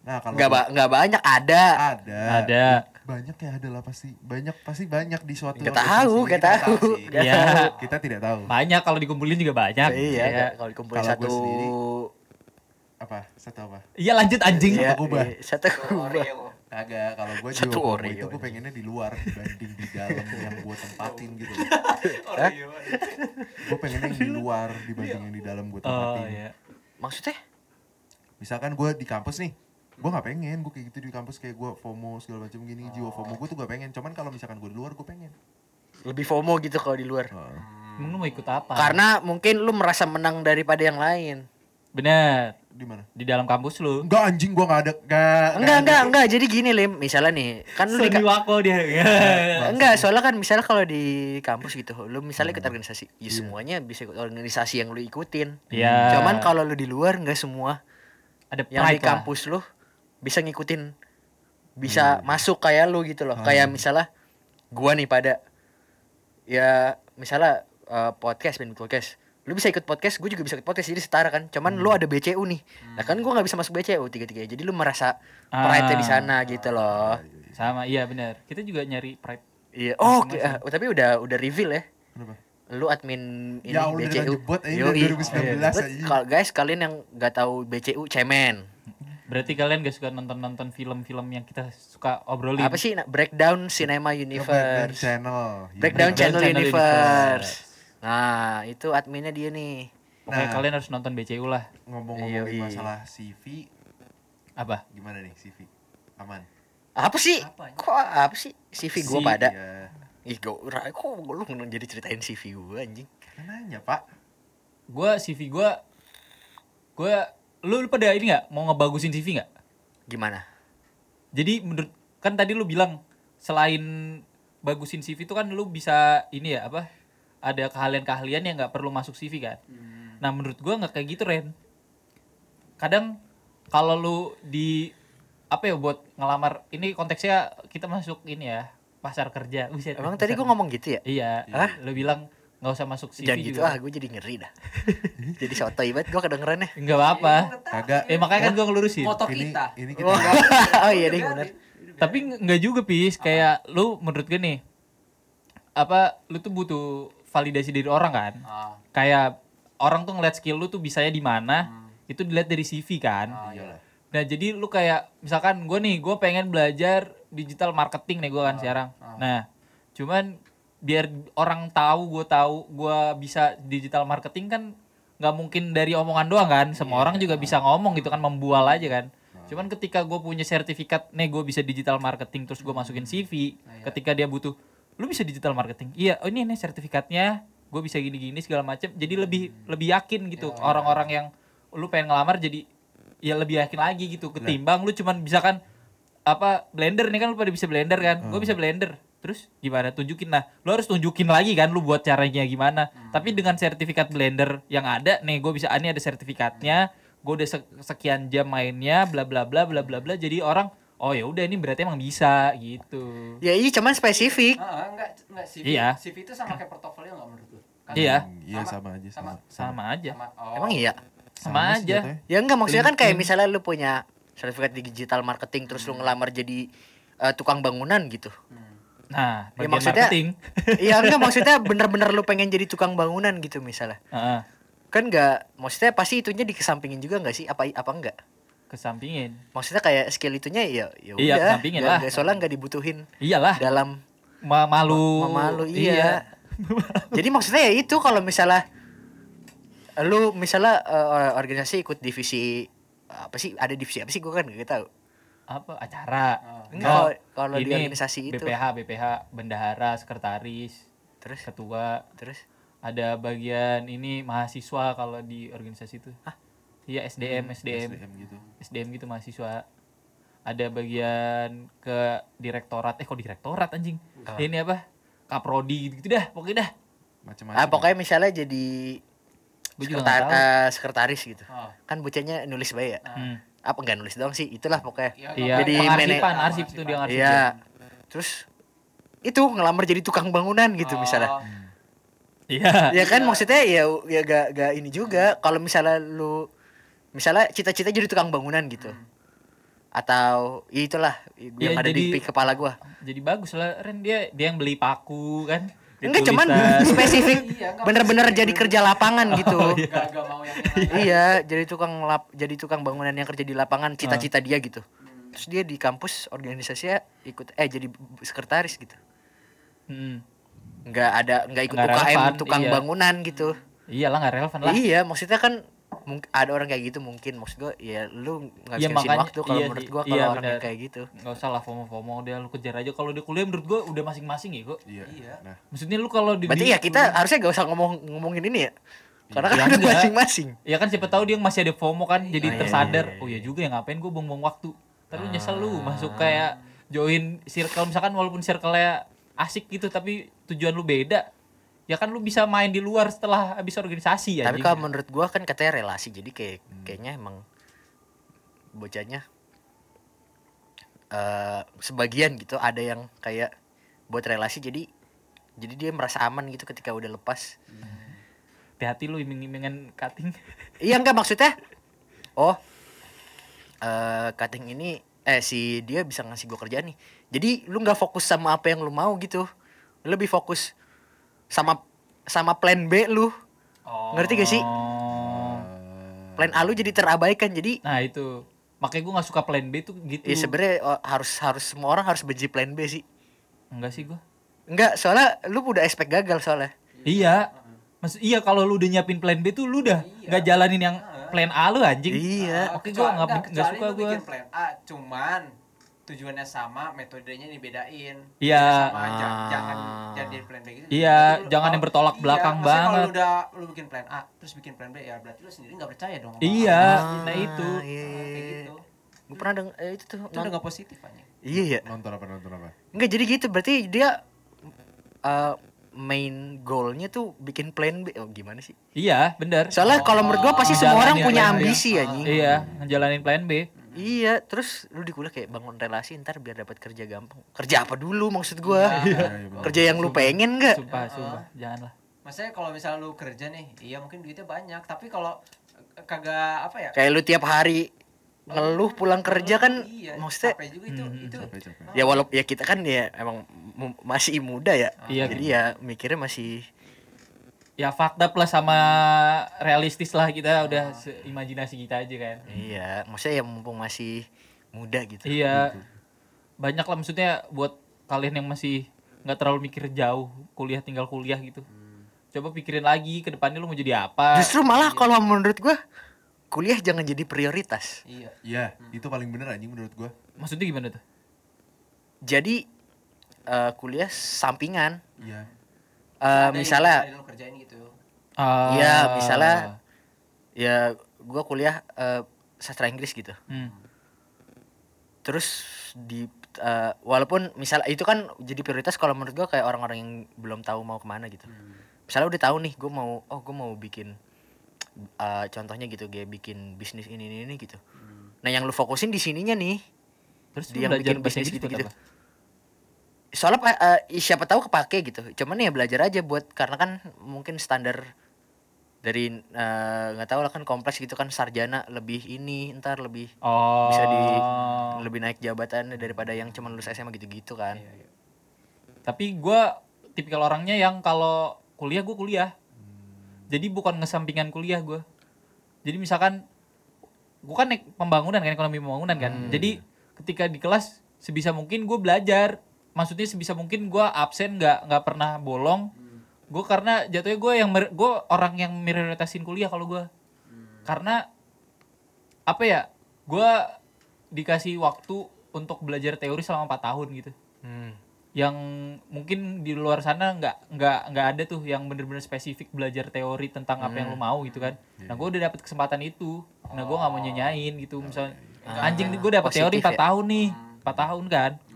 nah kalau Nggak ba nggak banyak ada. ada Ada. banyak ya ada lah pasti banyak pasti banyak di suatu Nggak organisasi. tahu, nggak Kita tahu. Iya. kita tidak tahu Banyak kalau dikumpulin juga banyak. Iya, Iya. kalau dikumpulin Kalau satu sendiri, apa satu apa Iya, lanjut anjing. Iya, kubah. iya, satu kubah. Oreo. kagak kalau gue Satu FOMO Oreo itu gue pengennya di luar dibanding di dalam yang gue tempatin gitu Oreo. gue pengennya yang di luar dibanding yang di dalam gue Oh, tempatin iya. Maksudnya? misalkan gue di kampus nih gue nggak pengen gue kayak gitu di kampus kayak gue FOMO segala macam gini jiwa FOMO gue tuh gak pengen cuman kalau misalkan gue di luar gue pengen Lebih FOMO gitu kalau di luar. Heeh. Emang lu mau ikut apa? Karena mungkin lu merasa menang daripada yang lain. Bener. di mana Di dalam kampus lu. enggak anjing gue nggak ada nggak Enggak, enggak, enggak. Jadi gini, Lim. Misalnya nih, kan lu di wako dia. Enggak, soalnya kan misalnya kalau di kampus gitu, lu misalnya ikut organisasi, ya semuanya bisa ikut organisasi yang lu ikutin. Iya. Cuman kalau lu di luar enggak semua ada yang di lah. kampus lu bisa ngikutin bisa masuk kayak lu gitu loh. Kayak misalnya gua nih pada ya misalnya eh, podcast main podcast. Lu bisa ikut podcast, gue juga bisa ikut podcast jadi setara kan. Cuman lu ada BCU nih. Nah kan gua nggak bisa masuk BCU tiga-tiga. Jadi lu merasa pride di Ah. sana gitu loh. Sama, iya bener. Kita juga nyari pride. Iya. Oh, oke. Ah, tapi udah udah reveal ya. Kenapa? Lu admin ini Ya BCU. jebot aja Yoi. dari 2019 But aja. Kalau guys kalian yang nggak tahu BCU cemen. Berarti kalian gak suka nonton-nonton film-film yang kita suka obrolin. Apa sih? Breakdown Cinema Breakdown Universe. channel Breakdown Universe. Channel, Channel Universe. Nah, itu adminnya dia nih. Pokoknya Nah. kalian harus nonton BCU lah. ngomong-ngomongin masalah CV Apa? gimana nih CV aman Apa sih? Apanya? Kok apa sih CV gua Si- pada? Iya. Ih, gua kok lu jadi ceritain CV gua anjing. Kan nanya pak Gua CV gua gua lu, lu pada ini nggak mau ngebagusin CV nggak? Gimana? Jadi menurut kan tadi lu bilang selain bagusin CV itu kan lu bisa ini ya apa? Ada keahlian-keahlian yang nggak perlu masuk CV kan. Nah, menurut gua nggak kayak gitu, Ren. Kadang kalau lu di apa ya buat ngelamar ini konteksnya kita masuk ini ya pasar kerja. Buset, Emang tadi gua ngomong gitu ya? Iya, Hah? lu bilang nggak usah masuk CV Jangan gitu juga. ah, gue jadi ngeri dah. jadi sotoy banget gua kedengerannya. Enggak apa-apa. kagak Eh makanya kan gua ngelurusin. Moto ini kita. ini kita oh iya deh bener. Tapi enggak juga pis, kayak lu menurut gue nih apa lu tuh butuh validasi dari orang kan? Ah. Kayak orang tuh ngeliat skill lu tuh bisanya di mana, itu dilihat dari CV kan. iyalah Nah, jadi lu kayak misalkan gue nih, gue pengen belajar digital marketing nih gue kan sekarang. Nah, cuman biar orang tahu gue tahu gue bisa digital marketing kan nggak mungkin dari omongan doang kan. Semua orang juga bisa ngomong gitu kan membual aja kan. Cuman ketika gue punya sertifikat, nih gue bisa digital marketing terus gue masukin CV, ketika dia butuh, lu bisa digital marketing? Iya, oh ini nih sertifikatnya gue bisa gini-gini segala macem. Jadi lebih lebih yakin gitu. Orang-orang yang lu pengen ngelamar jadi ya lebih yakin lagi gitu. Ketimbang lu cuman bisa kan apa blender nih kan lu pada bisa blender kan. Gue bisa blender. Terus gimana? Tunjukin. Nah lu harus tunjukin lagi kan lu buat caranya gimana. Tapi dengan sertifikat blender yang ada nih gue bisa ah, ini ada sertifikatnya. Gue udah sek- sekian jam mainnya bla bla bla bla bla bla. Jadi orang oh ya udah ini berarti emang bisa gitu Ya iya cuman spesifik. Ah, enggak enggak CV. Iya. CV itu sama kayak portofolio enggak menurut lu? Kan Iya. Hmm, iya sama aja sama. sama aja Sama, oh. Emang iya? sama sih aja. Ya enggak maksudnya kan kayak misalnya lu punya sertifikat digital marketing terus lu ngelamar jadi eh, tukang bangunan gitu. nah Ya maksudnya marketing Iya enggak maksudnya bener-bener lu pengen jadi tukang bangunan gitu misalnya. Heeh, Kan enggak maksudnya pasti itunya dikesampingin juga enggak sih? Apa apa enggak? Kesampingin. Maksudnya kayak skill itunya ya ya Iya, udah. kesampingin nggak- lah. nggak- soalnya enggak dibutuhin iyalah. dalam Ma- malu. Memalu iya. Jadi maksudnya ya itu kalau misalnya lu misalnya eh, organisasi ikut divisi apa sih ada divisi apa sih? Gue kan gak tahu. Apa? Acara. Enggak, Oh, kalau- di organisasi itu. BPH BPH bendahara sekretaris terus? ketua. Terus? Ada bagian ini mahasiswa kalau di organisasi itu iya SDM SDM SDM gitu. SDM gitu mahasiswa. Ada bagian ke direktorat. Eh kok direktorat anjing? Ini apa? Kaprodi gitu, gitu dah pokoknya dah. Macam-macam. ah pokoknya misalnya jadi sekretar- tahu. eh, sekretaris gitu. Oh. kan bocahnya nulis baik ya? Hmm. apa enggak nulis doang sih? Itulah pokoknya. Iya, iya Jadi mene- arsip itu dia ngarsip iya. terus itu ngelamar jadi tukang bangunan gitu misalnya. Oh, iya. Ya kan maksudnya ya ya gak, gak ini juga. Kalau misalnya lu misalnya cita-cita jadi tukang bangunan gitu. Atau ya itulah yang Ya, ada di jadi- pi- kepala gua. jadi bagus lah Ren. Dia dia yang beli paku kan? Enggak cuman spesifik. Iya, enggak bener-bener spesifik. jadi kerja lapangan gitu. Enggak enggak mau yang lain. iya jadi tukang lap jadi tukang bangunan yang kerja di lapangan cita-cita dia gitu. Terus dia di kampus organisasinya ikut eh jadi sekretaris gitu. Hmm. nggak ada nggak ikut Nggak UKM relevan, tukang iya. bangunan gitu. Iyalah nggak relevan lah. Iya, maksudnya kan ada orang kayak gitu mungkin maksud gua ya lu nggak Iya, bisa makanya- waktu kalau iya menurut gua iya, kalau orang yang benar. kayak gitu. nggak usah lah FOMO FOMO dia lu kejar aja kalau dia kuliah menurut gua udah masing-masing ya kok Iya. Iya. Nah, maksudnya lu kalau di Berarti di- ya kita harusnya gak usah ngomong ngomongin ini ya. Karena kan Ya, enggak. masing-masing. ya kan siapa tahu dia masih ada FOMO kan jadi iya, tersadar iya, iya, oh ya juga ya ngapain gua buang-buang waktu terus nyesel lu masuk kayak join circle misalkan walaupun circle-nya asik gitu tapi tujuan lu beda ya kan lu bisa main di luar setelah habis organisasi ya Tapi kalau menurut gua kan katanya relasi jadi kayak kayaknya emang bocahnya eh sebagian gitu ada yang kayak buat relasi jadi jadi dia merasa aman gitu ketika udah lepas. hati-hati lu iming-imingan cutting Iya enggak maksudnya oh eh cutting ini eh si dia bisa ngasih gua kerjaan nih. Jadi lu nggak fokus sama apa yang lu mau gitu. Lu lebih fokus sama sama plan B lu. Ngerti gak sih? oh Plan A lu jadi terabaikan. Jadi nah itu makanya gua nggak suka plan B tuh gitu ya sebenarnya oh, harus harus semua orang harus benci plan B sih. enggak sih gua Enggak, soalnya lu udah expect gagal soalnya. Iya. Maksud iya kalau lu udah nyiapin plan B tuh lu udah nggak jalanin yang plan A lu anjing. Iya. Oke, Kecuali- gua nggak enggak, suka gua. bikin plan A, cuman tujuannya sama, metodenya dibedain. Iya. Sama aja. Ah. Jangan jadi plan B gitu. Iya, lu- jangan yang kalau- bertolak iya, belakang banget. Kalau lu udah lu bikin plan A, terus bikin plan B ya berarti lu sendiri nggak percaya dong. sama Iya, apa. nah itu. Ah, iya, Nah, iya, kayak iya. gitu. Gue pernah denger eh, itu tuh. Itu udah nggak positif aja. Iya ya. nonton apa nonton apa? Enggak jadi gitu berarti dia eh, main goalnya tuh bikin plan B. Oh gimana sih? Iya, bener. Soalnya kalau menurut gua pasti semua orang punya ambisi ya anjing. Iya, ngejalanin plan B. Iya, terus lu di kuliah kayak bangun relasi ntar biar dapat kerja gampang. Kerja apa dulu maksud gua? Iya, iya, bener. Kerja yang lu pengen enggak? Sumpah, sumpah. Janganlah. Maksudnya kalau misalnya lu kerja nih, iya mungkin duitnya banyak, tapi kalau eh, kagak apa ya? Kayak lu tiap hari ngeluh pulang kerja kan iya, maksudnya capek juga itu, itu Capek-capek. ya walaupun ya kita kan ya emang masih muda ya. Iya. Jadi ya mikirnya masih Ya up lah sama realistis lah kita udah imajinasi kita aja kan. iya, maksudnya ya mumpung masih muda gitu. Iya. Banyak lah maksudnya buat kalian yang masih nggak terlalu mikir jauh, kuliah tinggal kuliah gitu. Coba pikirin lagi ke depannya lu mau jadi apa. Justru malah kalau menurut gua kuliah jangan jadi prioritas. Iya. Iya, itu paling bener anjing menurut gua. Maksudnya gimana tuh? Jadi eh, kuliah sampingan. Iya. Eh, Ada yang misalnya kerjain gitu. Ah. Iya, misalnya ya gua kuliah eh, sastra Inggris gitu. Hmm. Terus di eh, walaupun misal itu kan jadi prioritas kalau menurut gua kayak orang-orang yang belum tahu mau ke mana gitu. Misalnya udah tahu nih, gue mau oh gue mau bikin eh, contohnya gitu, kayak bikin bisnis ini ini, ini gitu. Nah yang lu fokusin di sininya nih, Terus Dia yang belajar bikin bisnis gitu-gitu. apa? Soalnya eh, siapa tahu kepake gitu. Cuman ya belajar aja buat karena kan mungkin standar dari eh, nggak tahu lah kan kompleks gitu kan sarjana lebih ini ntar lebih Oh. bisa di lebih naik jabatan daripada yang cuma lulus SMA gitu-gitu kan. Iya, Tapi gua tipikal orangnya yang kalau kuliah gue kuliah. Jadi bukan ngesampingan kuliah gua. Jadi misalkan gua kan naik pembangunan kan ekonomi pembangunan kan. Jadi ketika di kelas sebisa mungkin gue belajar. Maksudnya sebisa mungkin gua absen nggak nggak pernah bolong. Gue karena jatuhnya gue yang gue orang yang prioritasin kuliah kalau gua. Karena apa ya? Gua dikasih waktu untuk belajar teori selama 4 tahun gitu Hmm. yang mungkin di luar sana nggak nggak nggak ada tuh yang bener-bener spesifik belajar teori tentang apa yang lo Hmm. mau gitu kan nah gue udah dapet kesempatan itu nah gue nggak mau nyanyain gitu misalnya anjing nih gue dapet teori 4 ya? tahun nih 4 tahun kan Iya.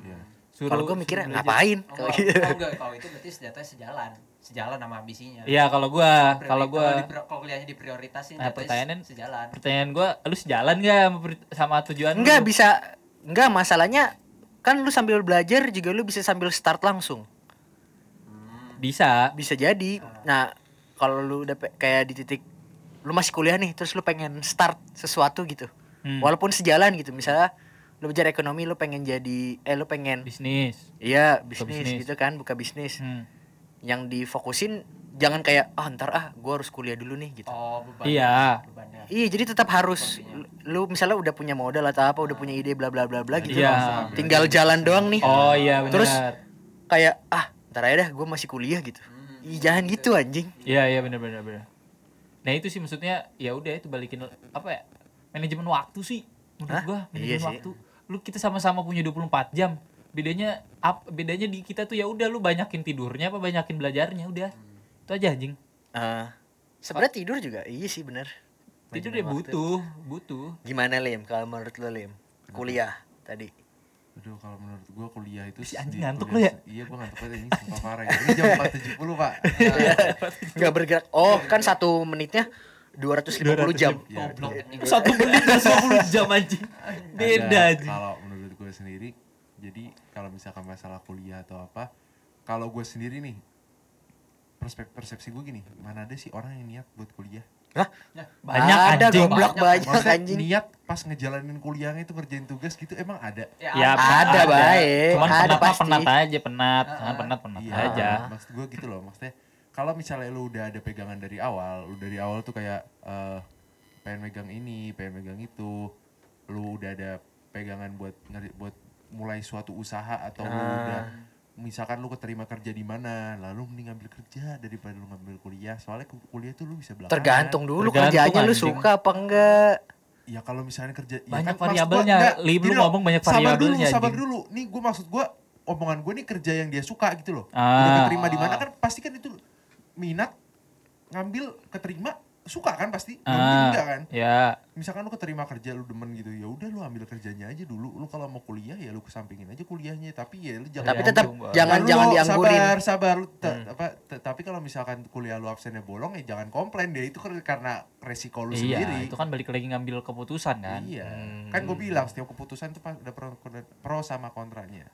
Suruh Kalau gue mikirnya ngapain? Oh, Kalau gitu. enggak, kalau itu berarti senjatanya sejalan sejalan sama ambisinya iya kalau gue kalau gue kalau kuliahnya diprioritasin Nah, pertanyaannya- sejalan pertanyaan gue lu sejalan gak sama, tujuan lu? Enggak bisa enggak masalahnya kan lu sambil belajar juga lu bisa sambil start langsung. bisa Bisa jadi. Nah, kalau lu udah kayak di titik lu masih kuliah nih terus lu pengen start sesuatu gitu. Hmm. Walaupun sejalan gitu. Misalnya lu belajar ekonomi lu pengen jadi eh lu pengen bisnis iya bisnis, bisnis. gitu kan buka bisnis. Hmm. Yang difokusin jangan kayak ah ntar ah gua harus kuliah dulu nih gitu. oh beban iya bebannya Iya, jadi tetap harus lu misalnya udah punya modal atau apa, udah punya ide bla bla bla bla gitu. Iya. Tinggal jalan doang nih. oh iya benar Terus kayak ah, ntar aja dah gue masih kuliah gitu. Ih, jangan gitu anjing. Iya iya benar benar benar. Nah itu sih maksudnya ya udah itu balikin apa ya manajemen waktu sih menurut Hah? gua Iya manajemen sih. waktu. Lu kita sama-sama punya 24 jam. Bedanya ap, bedanya di kita tuh ya udah lu banyakin tidurnya apa banyakin belajarnya udah. Itu aja anjing. Eh, sebenarnya tidur juga iya sih bener. Tidur Manajemen ya waktu. butuh, butuh. Gimana Lim kalau menurut lu Lim? Kuliah tadi. Aduh kalau menurut gua kuliah itu Si anjing ngantuk lu ya? Iya gua ngantuk banget ini sumpah parah ya. Ini jam 4.70 pak. Nggak bergerak. Oh, kan satu menitnya 250 jam. Ya. Satu menit dan 20 jam anjing. Beda Ada, anjing. Kalau menurut gue sendiri, jadi kalau misalkan masalah kuliah atau apa, kalau gue sendiri nih, perspek persepsi gue gini, mana ada sih orang yang niat buat kuliah? Hah? Banyak ada anjing. goblok banyak Maksudnya anjing. niat pas ngejalanin kuliahnya itu ngerjain tugas gitu emang ada. Ya, ada, baik. Cuman Ada penat penat aja, penat. Jangan penat penat Iya, aja. maksud gue gitu loh, maksudnya kalau misalnya lu udah ada pegangan dari awal, lu dari awal tuh kayak eh, pengen megang ini, pengen megang itu, lu udah ada pegangan buat ngeri- buat mulai suatu usaha atau lu Ah. udah misalkan lu keterima kerja di mana, lalu mending ngambil kerja daripada lu ngambil kuliah. Soalnya ku- kuliah tuh lu bisa belakangan. Tergantung dulu Tergantung, kerjanya lu suka apa enggak. Ya kalau misalnya kerja ya Banyak kan, maksud gua variabelnya. lu ngomong banyak Sabar variabelnya, dulu, sabar anjing. dulu. Nih gue maksud gue omongan gue nih kerja yang dia suka gitu loh. Ah. Udah keterima di mana kan pasti kan itu minat ngambil keterima suka kan pasti. Ah, enggak kan? ya. Misalkan lu keterima kerja lu demen gitu, ya udah lu ambil kerjanya aja dulu. Lu kalau mau kuliah ya lu kesampingin aja kuliahnya, tapi ya lu jangan Tapi tetap Bang. jangan Lalu jangan dianggurin. Sabar, sabar. Lu te- apa, te- tapi kalau misalkan kuliah lu absennya bolong ya jangan komplain deh. Itu kan karena resiko lu Iya, sendiri. itu kan balik lagi ngambil keputusan kan. Iya. Hmm. Kan gue bilang setiap keputusan itu ada pro, pro sama kontranya.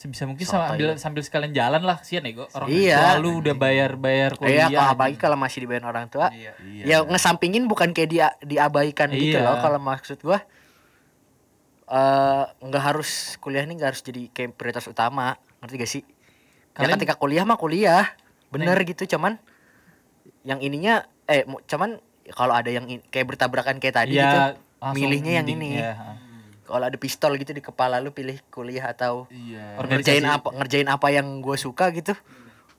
Sebisa mungkin sama ambil sambil sekalian jalan lah sian ya orang tua Iya. lu udah bayar-bayar kuliah. Iya, kalau apalagi kalau masih dibayar orang tua. Iya. Iya. Ya ngesampingin bukan kayak dia diabaikan gitu Iya. loh kalau maksud gua eh nggak harus kuliah nih nggak harus jadi kayak prioritas utama ngerti gak sih ya Kalian- ketika kuliah mah kuliah bener gitu cuman yang ininya eh cuman kalau ada yang in- kayak bertabrakan kayak tadi Iya, gitu milihnya yang ini ya. Kalau ada pistol gitu di kepala lu pilih kuliah atau Iya. Organisasi. ngerjain apa ngerjain apa yang gue suka gitu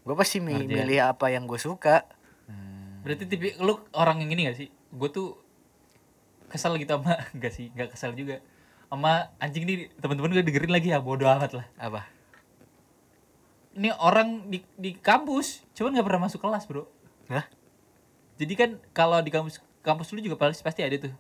gue pasti mi- Ngerjain. milih apa yang gue suka Berarti tipe lu orang yang ini gak sih? Gue tuh kesel gitu sama enggak sih, enggak kesel juga. Sama anjing nih teman-teman gue dengerin lagi ya bodo amat lah. apa Ini orang di di kampus cuman nggak pernah masuk kelas, Bro. Hah? Jadi kan kalau di kampus kampus lu juga pasti pasti ada tuh.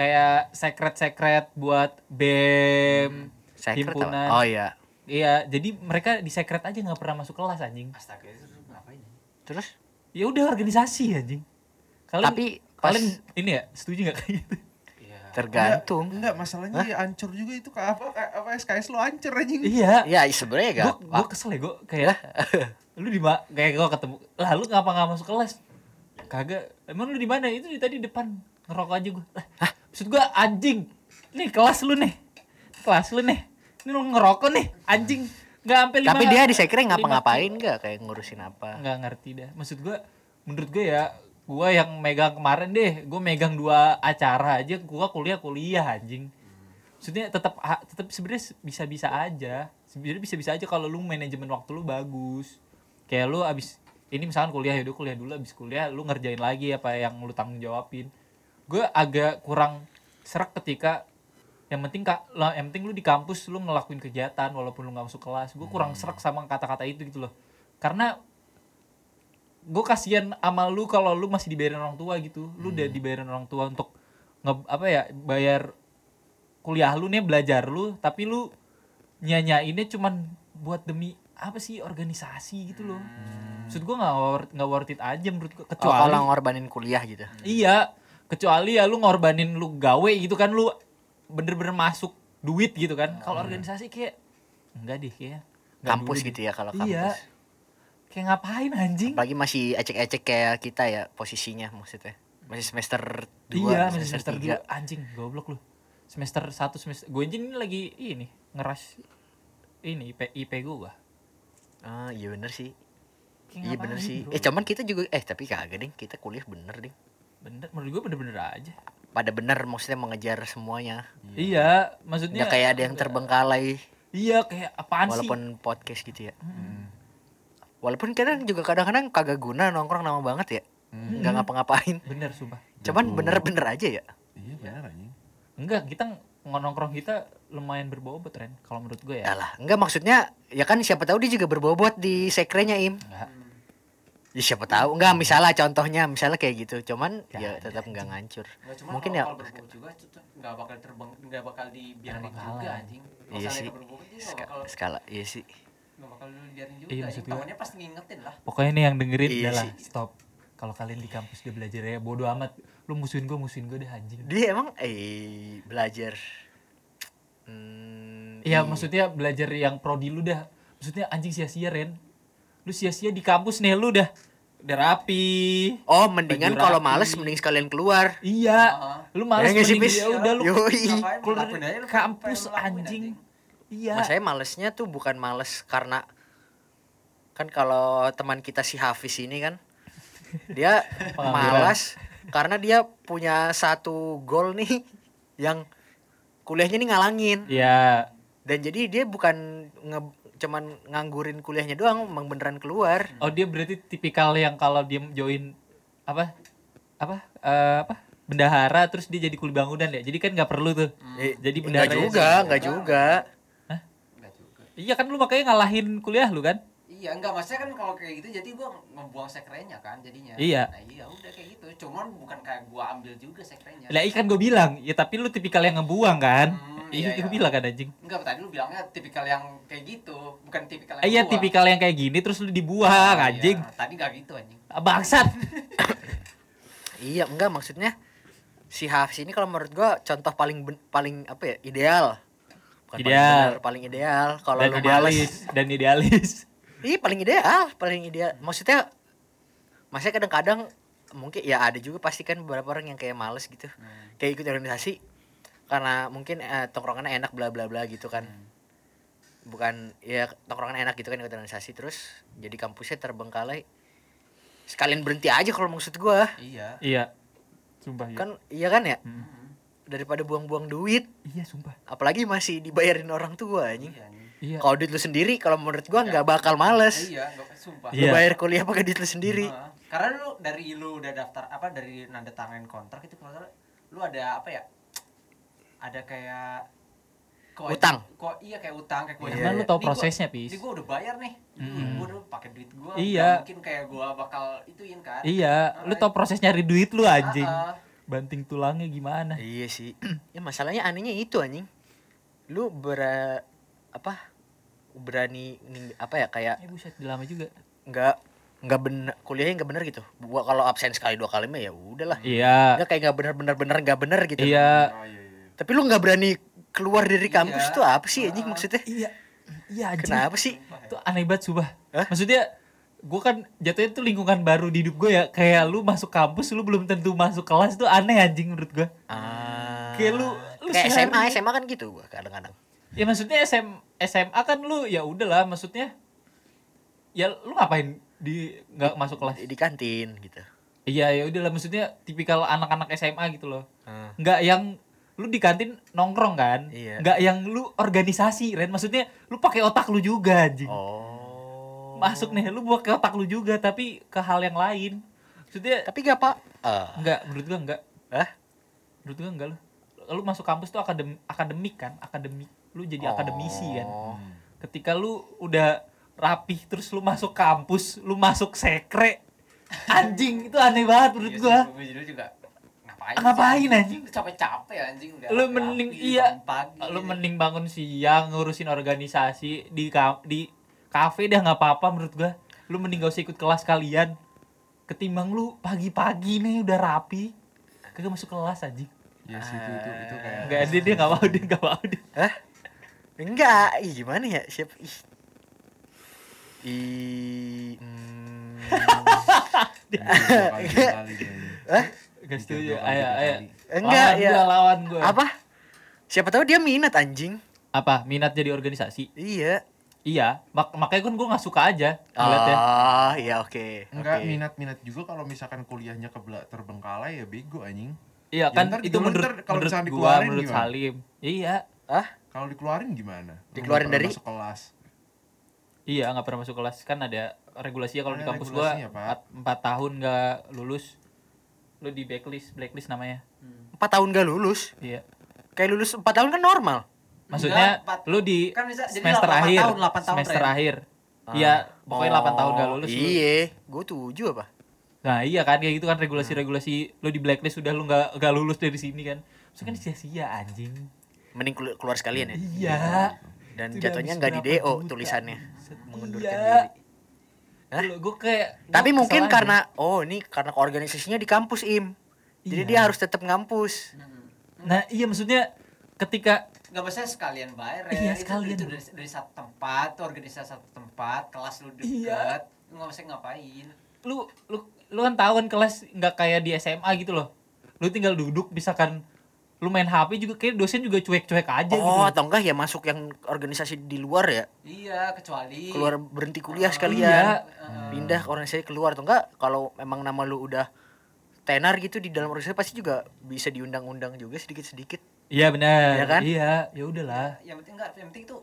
Kayak secret-secret buat BEM, Secret himpunan. apa? Oh iya. Iya, jadi mereka di secret aja nggak pernah masuk kelas anjing. Astaga itu ngapain? Terus Ya udah organisasi anjing. Kalian Tapi pas- kalian ini ya setuju nggak kayak gitu? Iya. tergantung. Enggak, enggak masalahnya ya ancur juga itu kayak apa apa SKS lo ancur anjing. Iya. Ya sebenarnya gak. Gue gue kesel ya gue kayak lu di ma- kayak gue ketemu lah lu ngapa nggak masuk kelas kagak emang lu di mana itu di tadi depan ngerokok aja gue lah maksud gue anjing. Nih kelas lu nih. Kelas lu nih. Ini lu ngerokok nih anjing. Nggak sampai lima Tapi dia di sekre ngapa-ngapain gak kayak ngurusin apa? nggak ngerti dah maksud gue menurut gue ya gue yang megang kemarin deh gue megang dua acara aja. Gue kuliah kuliah anjing. Maksudnya tetap tetap sebenarnya bisa bisa aja. Sebenarnya bisa bisa aja kalau lu manajemen waktu lu bagus. Kayak lu abis ini misalkan kuliah ya udah kuliah dulu. Abis kuliah lu ngerjain lagi apa yang lu tanggung jawabin gue agak kurang serak ketika yang penting kak lah yang penting lu di kampus lu ngelakuin kegiatan walaupun lu nggak masuk kelas. Gue kurang serak sama kata-kata itu gitu loh. Karena gue kasihan sama lu kalau lu masih dibayarin orang tua gitu. Lu udah dibayarin orang tua untuk nge apa ya bayar kuliah lu nih belajar lu tapi lu nyanyainnya cuman buat demi apa sih organisasi gitu loh. Maksud gue nggak worth, nggak worth it aja menurut gue Oh, kecuali kalau ngorbanin kuliah gitu. iya kecuali ya lu ngorbanin lu gawe gitu kan lu bener-bener masuk duit gitu kan kalau organisasi kayak enggak deh kayak Kampus dulu gitu ya kalau kampus. iya kayak ngapain anjing Apalagi masih ecek-ecek kayak kita ya posisinya maksudnya. Masih semester 2, iya masih semester tiga. dua anjing goblok lu semester satu semester gue aja ini lagi ini ngeras ini IP IP gue Ah, iya bener sih. Iya bener sih. bro? Eh cuman kita juga eh tapi kagak ding, kita kuliah bener ding. Bener menurut gue bener-bener aja Pada bener maksudnya mengejar semuanya. iya maksudnya Nggak kayak ada yang terbengkalai iya kayak apaan sih walaupun podcast gitu ya. Walaupun kadang juga kadang-kadang kagak guna nongkrong lama banget ya. Nggak ngapa-ngapain. bener sumpah Cuman bener-bener aja ya. Iya benar anjing. enggak kita nongkrong kita lumayan berbobot Ren kalau menurut gue ya Alah, enggak maksudnya ya kan siapa tahu dia juga berbobot di sekrenya Im. enggak Ya siapa tahu. Enggak misalnya contohnya misalnya kayak gitu. Cuman ya tetap enggak ngancur. Cuman Mungkin kalau, ya juga itu tuh nggak bakal terbang nggak bakal dibiarin juga anjing kalau Iya sih. itu berbobot juga nggak Ska- bakal skala iya sih. nggak bakal dibiarin juga Iya, maksud gua- pasti ngingetin lah pokoknya nih yang dengerin Iya adalah stop kalau kalian di kampus dia belajar ya bodo amat lu musuhin gue musuhin gue deh anjing Dia emang eh belajar. Hmm, Iya iya. maksudnya belajar yang prodi lu dah maksudnya anjing sia-sia Ren lu sia-sia di kampus nih lu dah. Udah rapi. Oh, mendingan kalau males mending sekalian keluar. iya Heeh. lu malas Ya mending ya udah lu Yoi. Keluar dari kampus anjing. iya. Mas saya malesnya tuh bukan males karena kan kalau teman kita si Hafiz ini kan dia malas karena dia punya satu goal nih yang kuliahnya nih ngalangin. Iya. Dan jadi dia bukan nge- cuman nganggurin kuliahnya doang emang beneran keluar. Oh dia berarti tipikal yang kalau dia join apa? Apa? Eh, apa? Bendahara terus dia jadi kuli bangunan ya? Jadi kan nggak perlu tuh. Eh, jadi nggak bendahara juga nggak juga. Nggak juga. Iya kan lu makanya ngalahin kuliah lu kan iya enggak maksudnya kan kalau kayak gitu jadi gua ngebuang sekrenya kan jadinya. Iya. nah iya udah kayak gitu. Cuman bukan kayak gua ambil juga sekrenya lah ikan gue bilang ya tapi lu tipikal yang ngebuang kan? Hmm, iya iya, gue iya. bilang kan anjing. Enggak tadi lu bilangnya tipikal yang kayak gitu bukan tipikal yang iya gua. tipikal yang kayak gini terus lu dibuang iya. anjing. Tadi enggak gitu anjing. Ah, bangsat. Iya enggak maksudnya si Hafiz ini kalau menurut gua contoh paling ben- paling apa ya ideal. Bukan Ideal. paling, bener, paling ideal. Kalau dan lu males. idealis dan idealis Iya paling ideal, paling ideal. Maksudnya, maksudnya kadang-kadang mungkin ya ada juga pasti kan beberapa orang yang kayak males gitu, kayak ikut organisasi karena mungkin eh, tongkrongannya enak bla bla bla gitu kan. Bukan ya tongkrongan enak gitu kan ikut organisasi terus jadi kampusnya terbengkalai. Sekalian berhenti aja kalau maksud gua. iya iya sumpah iya Kan iya kan ya? Hmm. Daripada buang-buang duit, iya sumpah apalagi masih dibayarin orang tua anjing. iya anjing. Iya Kalau duit lu sendiri kalau menurut gua nggak bakal males. iya enggak sumpah Lu Iya. bayar kuliah pakai duit lu sendiri. Heeh. karena lu dari lu udah daftar apa dari nanda tangan kontrak itu kalau salah, lu ada apa ya ada kayak Kewajib- Utang. Kok iya kayak utang kayak kewajiban. Karena lu tahu Ini gua- prosesnya, Pis. Ini gue udah bayar nih. Mm-mm. Gue udah pakai duit gue. Iya. Mungkin kayak gue bakal ituin kan. Iya, lu tau proses nyari duit lu anjing. Ah, ah. Banting tulangnya gimana? Iya sih. ya masalahnya anehnya itu anjing. Lu ber apa? Berani apa ya kayak Eh buset, lama juga. nggak nggak bener kuliahnya nggak bener gitu. Gua kalau absen sekali dua kali mah ya udahlah. Iya. Nggak kayak nggak bener bener bener nggak bener gitu. Iya. Oh, iya, iya. Tapi lu nggak berani keluar dari kampus Iya. tuh apa sih anjing maksudnya? Iya. Iya anjing. Kenapa sih? Itu aneh banget sumpah. Hah? Maksudnya gue kan jatuhnya tuh lingkungan baru di hidup gue ya kayak lu masuk kampus lu belum tentu masuk kelas tuh aneh anjing menurut gue Ah. kayak lu lu kayak sehari- SMA, SMA kan gitu gua kadang-kadang. Ya maksudnya SM, SMA kan lu ya udahlah maksudnya ya lu ngapain di nggak masuk kelas Di, di kantin gitu. iya ya udahlah maksudnya tipikal anak-anak SMA gitu loh Ah. nggak yang lu di kantin nongkrong kan Iya. nggak yang lu organisasi Ren maksudnya lu pakai otak lu juga anjing Oh. masuk nih lu pakai otak lu juga tapi ke hal yang lain maksudnya Tapi gak pak? Ah. enggak menurut gua enggak Hah? menurut gua enggak lu lu masuk kampus tuh akadem akademik kan akademik lu jadi akademisi kan Oh. ketika lu udah rapih terus lu masuk kampus lu masuk sekre anjing itu aneh banget menurut Iya gua gua dulu juga ngapain? Ngapain, anjing? Capek-capek anjing udah. lu rapi, mending bangun iya pagi, lu gitu. mending bangun siang ngurusin organisasi di ka- di kafe dah nggak apa-apa menurut gua lu mending gak usah ikut kelas kalian ketimbang lu pagi-pagi nih udah rapi kagak masuk kelas anjing Iya sih itu itu itu kayak Enggak, dia dia nggak mau dia nggak mau dia. Hah? Enggak, ih gimana ya? Siapa? Ih. Ih. hmm. Hah? Gak Tiga, setuju. Ayo, ayo. Enggak, lawan ya. gua, lawan gua. Apa? Siapa tahu dia minat anjing. Apa? Minat jadi organisasi? Iya. Iya. Mak makanya kan gua nggak suka aja ngeliatnya. Ah, iya oke. Enggak oke. minat-minat juga kalau misalkan kuliahnya kebela terbengkalai ya bego anjing. Iya Ya, kan ntar itu menurut ntar kalau menurut misalnya gua, menurut gimana? Salim. Iya. Ah? Kalau dikeluarin gimana? Lu Dikeluarin dari? masuk kelas. Iya nggak pernah masuk kelas kan ada regulasinya kalau di kampus gua empat, tahun nggak lulus lu di blacklist blacklist namanya Empat tahun gak lulus. iya Kayak lulus empat tahun kan normal. maksudnya empat- lu di kan bisa- jadi semester 8 akhir tahun, 8 tahun, semester akhir iya pokoknya 8 tahun gak lulus lu. Iya, gue tujuh apa? nah iya kan kayak gitu kan regulasi-regulasi lu di blacklist sudah lu nggak nggak lulus dari sini kan Maksudnya kan sia-sia anjing Mending kelu- keluar sekalian ya. iya Dan udah jatuhnya nggak di DO juta. tulisannya. Mengundurkan iya. diri. Hah? gue kayak gua Tapi mungkin karena oh ini karena organisasinya di kampus im. Jadi Iya. dia harus tetap ngampus. nah iya maksudnya ketika Gak maksudnya sekalian bayar Iya, Itu- sekalian. Itu, dari, dari satu tempat, tuh organisasi satu tempat, kelas lu deket. Iya. Lu gak mesti ngapain. lu lu lu kan tahu kan kelas nggak kayak di SMA gitu loh lu tinggal duduk misalkan lu main HP juga kayak dosen juga cuek-cuek aja gitu Oh, atau enggak ya masuk yang organisasi di luar ya. Iya, kecuali Keluar berhenti kuliah sekalian. Iya. Pindah ke organisasi keluar atau enggak kalau memang nama lu udah tenar gitu di dalam organisasi pasti juga bisa diundang-undang juga sedikit-sedikit. iya benar Iya kan? iya ya udahlah yang penting enggak, yang penting tuh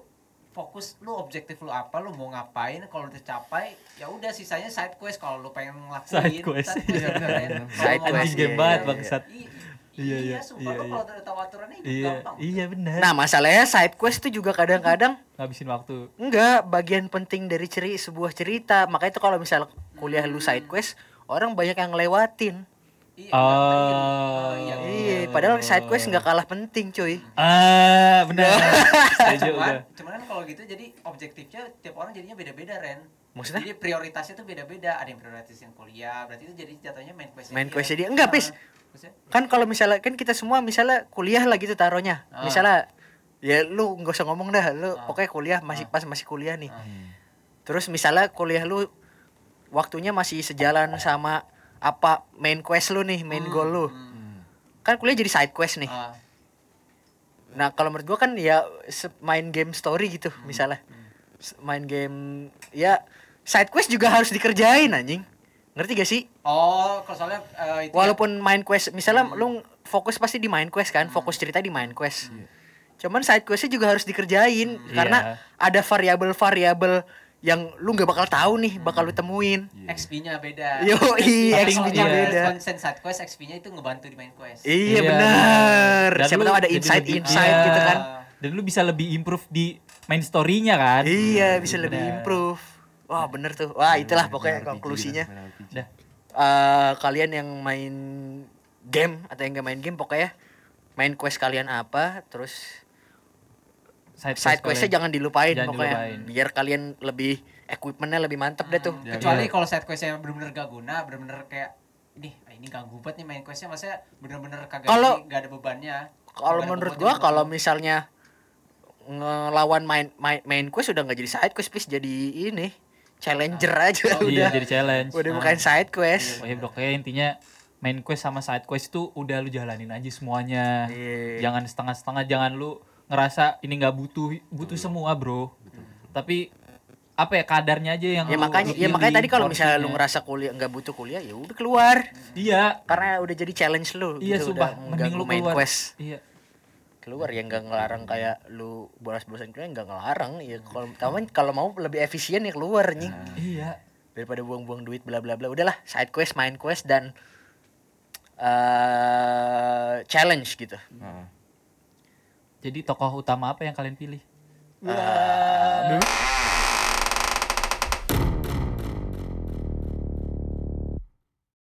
fokus lu objektif lu apa lu mau ngapain kalau udah tercapai ya udah sisanya side quest kalau lu pengen ngelakuin Side quest. Iya, benar, Keren. benar. Kalau Side quest, game iya, banget iya, bangsat I- Iya, iya, iya, sumpah iya, lu iya. kalau udah tahu aturannya iya gampang. iya benar Nah, masalahnya side quest itu juga kadang-kadang ngabisin waktu enggak bagian penting dari ceri sebuah cerita. Makanya itu kalau misal kuliah lu side quest, orang banyak yang ngelewatin. Iya, Oh. oh, iya. Iya, padahal side quest nggak kalah penting, cuy. ah benar setuju cuman, cuman kan kalau gitu jadi objektifnya tiap orang jadinya beda-beda Ren Maksudnya? jadi prioritasnya tuh beda-beda ada yang prioritasin kuliah berarti itu jadi jatuhnya main quest Main quest-nya dia. Enggak, Pis. Kan kalau misalnya kan kita semua misalnya kuliah lah gitu taruhnya. Ah. Misalnya ya lu nggak usah ngomong dah, lu Ah. pokoknya kuliah masih pas masih kuliah nih. Ah. Terus misalnya kuliah lu waktunya masih sejalan sama apa main quest lu nih, main goal lu. Kan kuliah jadi side quest nih. Ah, Nah, kalau menurut gua kan ya main game story gitu misalnya. S- Main game ya side quest juga harus dikerjain anjing. Ngerti gak sih? oh kalau soalnya eh, itu ya- Walaupun main quest misalnya lu fokus pasti di main quest kan, fokus cerita di main quest. Cuman side questnya juga harus dikerjain karena ada variabel-variabel yang lu nggak bakal tahu nih, bakal lu temuin. XP-nya beda Yo, iya, XP-nya iya. beda. Konsen side quest XP-nya itu ngebantu di main quest Iya Iya, benar. Dan Siapa lu tahu ada insight-insight iya. gitu kan. dan lu bisa lebih improve di main story-nya kan Iya, bisa lebih Bener. improve. Wah, bener tuh. Wah, itulah Main pokoknya RPG konklusinya. Dah. Eh, kalian yang main game atau yang gak main game pokoknya main quest kalian apa, terus side, side questnya jangan dilupain Jangan pokoknya. dilupain. Biar kalian lebih equipmentnya lebih mantep deh tuh. Ya, kecuali iya. kalau side questnya bener-bener gak guna bener-bener kayak ini ah, ini ganggu banget nih main questnya maksudnya bener-bener kagak Kalau- ini, gak ada bebannya Kalau menurut gua kalau misalnya ngelawan main main, main quest udah nggak jadi side quest please jadi ini challenger aja iya udah. jadi challenge Udah bukan side quest. Oh ya pokoknya intinya main quest sama side quest itu udah lu jalanin aja semuanya. Iya. Jangan setengah-setengah, jangan lu ngerasa ini nggak butuh butuh semua, Bro. Tapi apa ya kadarnya aja yang Ya lu- makanya lu ya makanya tadi kalau misalnya lu ngerasa kuliah nggak butuh kuliah ya udah keluar Iya. karena udah jadi challenge lu Iya gitu, sumpah, udah mending lu main keluar. quest Iya. Keluar ya nggak ngelarang kayak lu bolos-bolosan kuliah nggak ngelarang ya kalau taman kalau mau lebih efisien ya keluar nih Iya. daripada buang-buang duit bla bla bla udahlah side quest main quest dan eh challenge gitu Heeh. Jadi tokoh utama apa yang kalian pilih? Eh,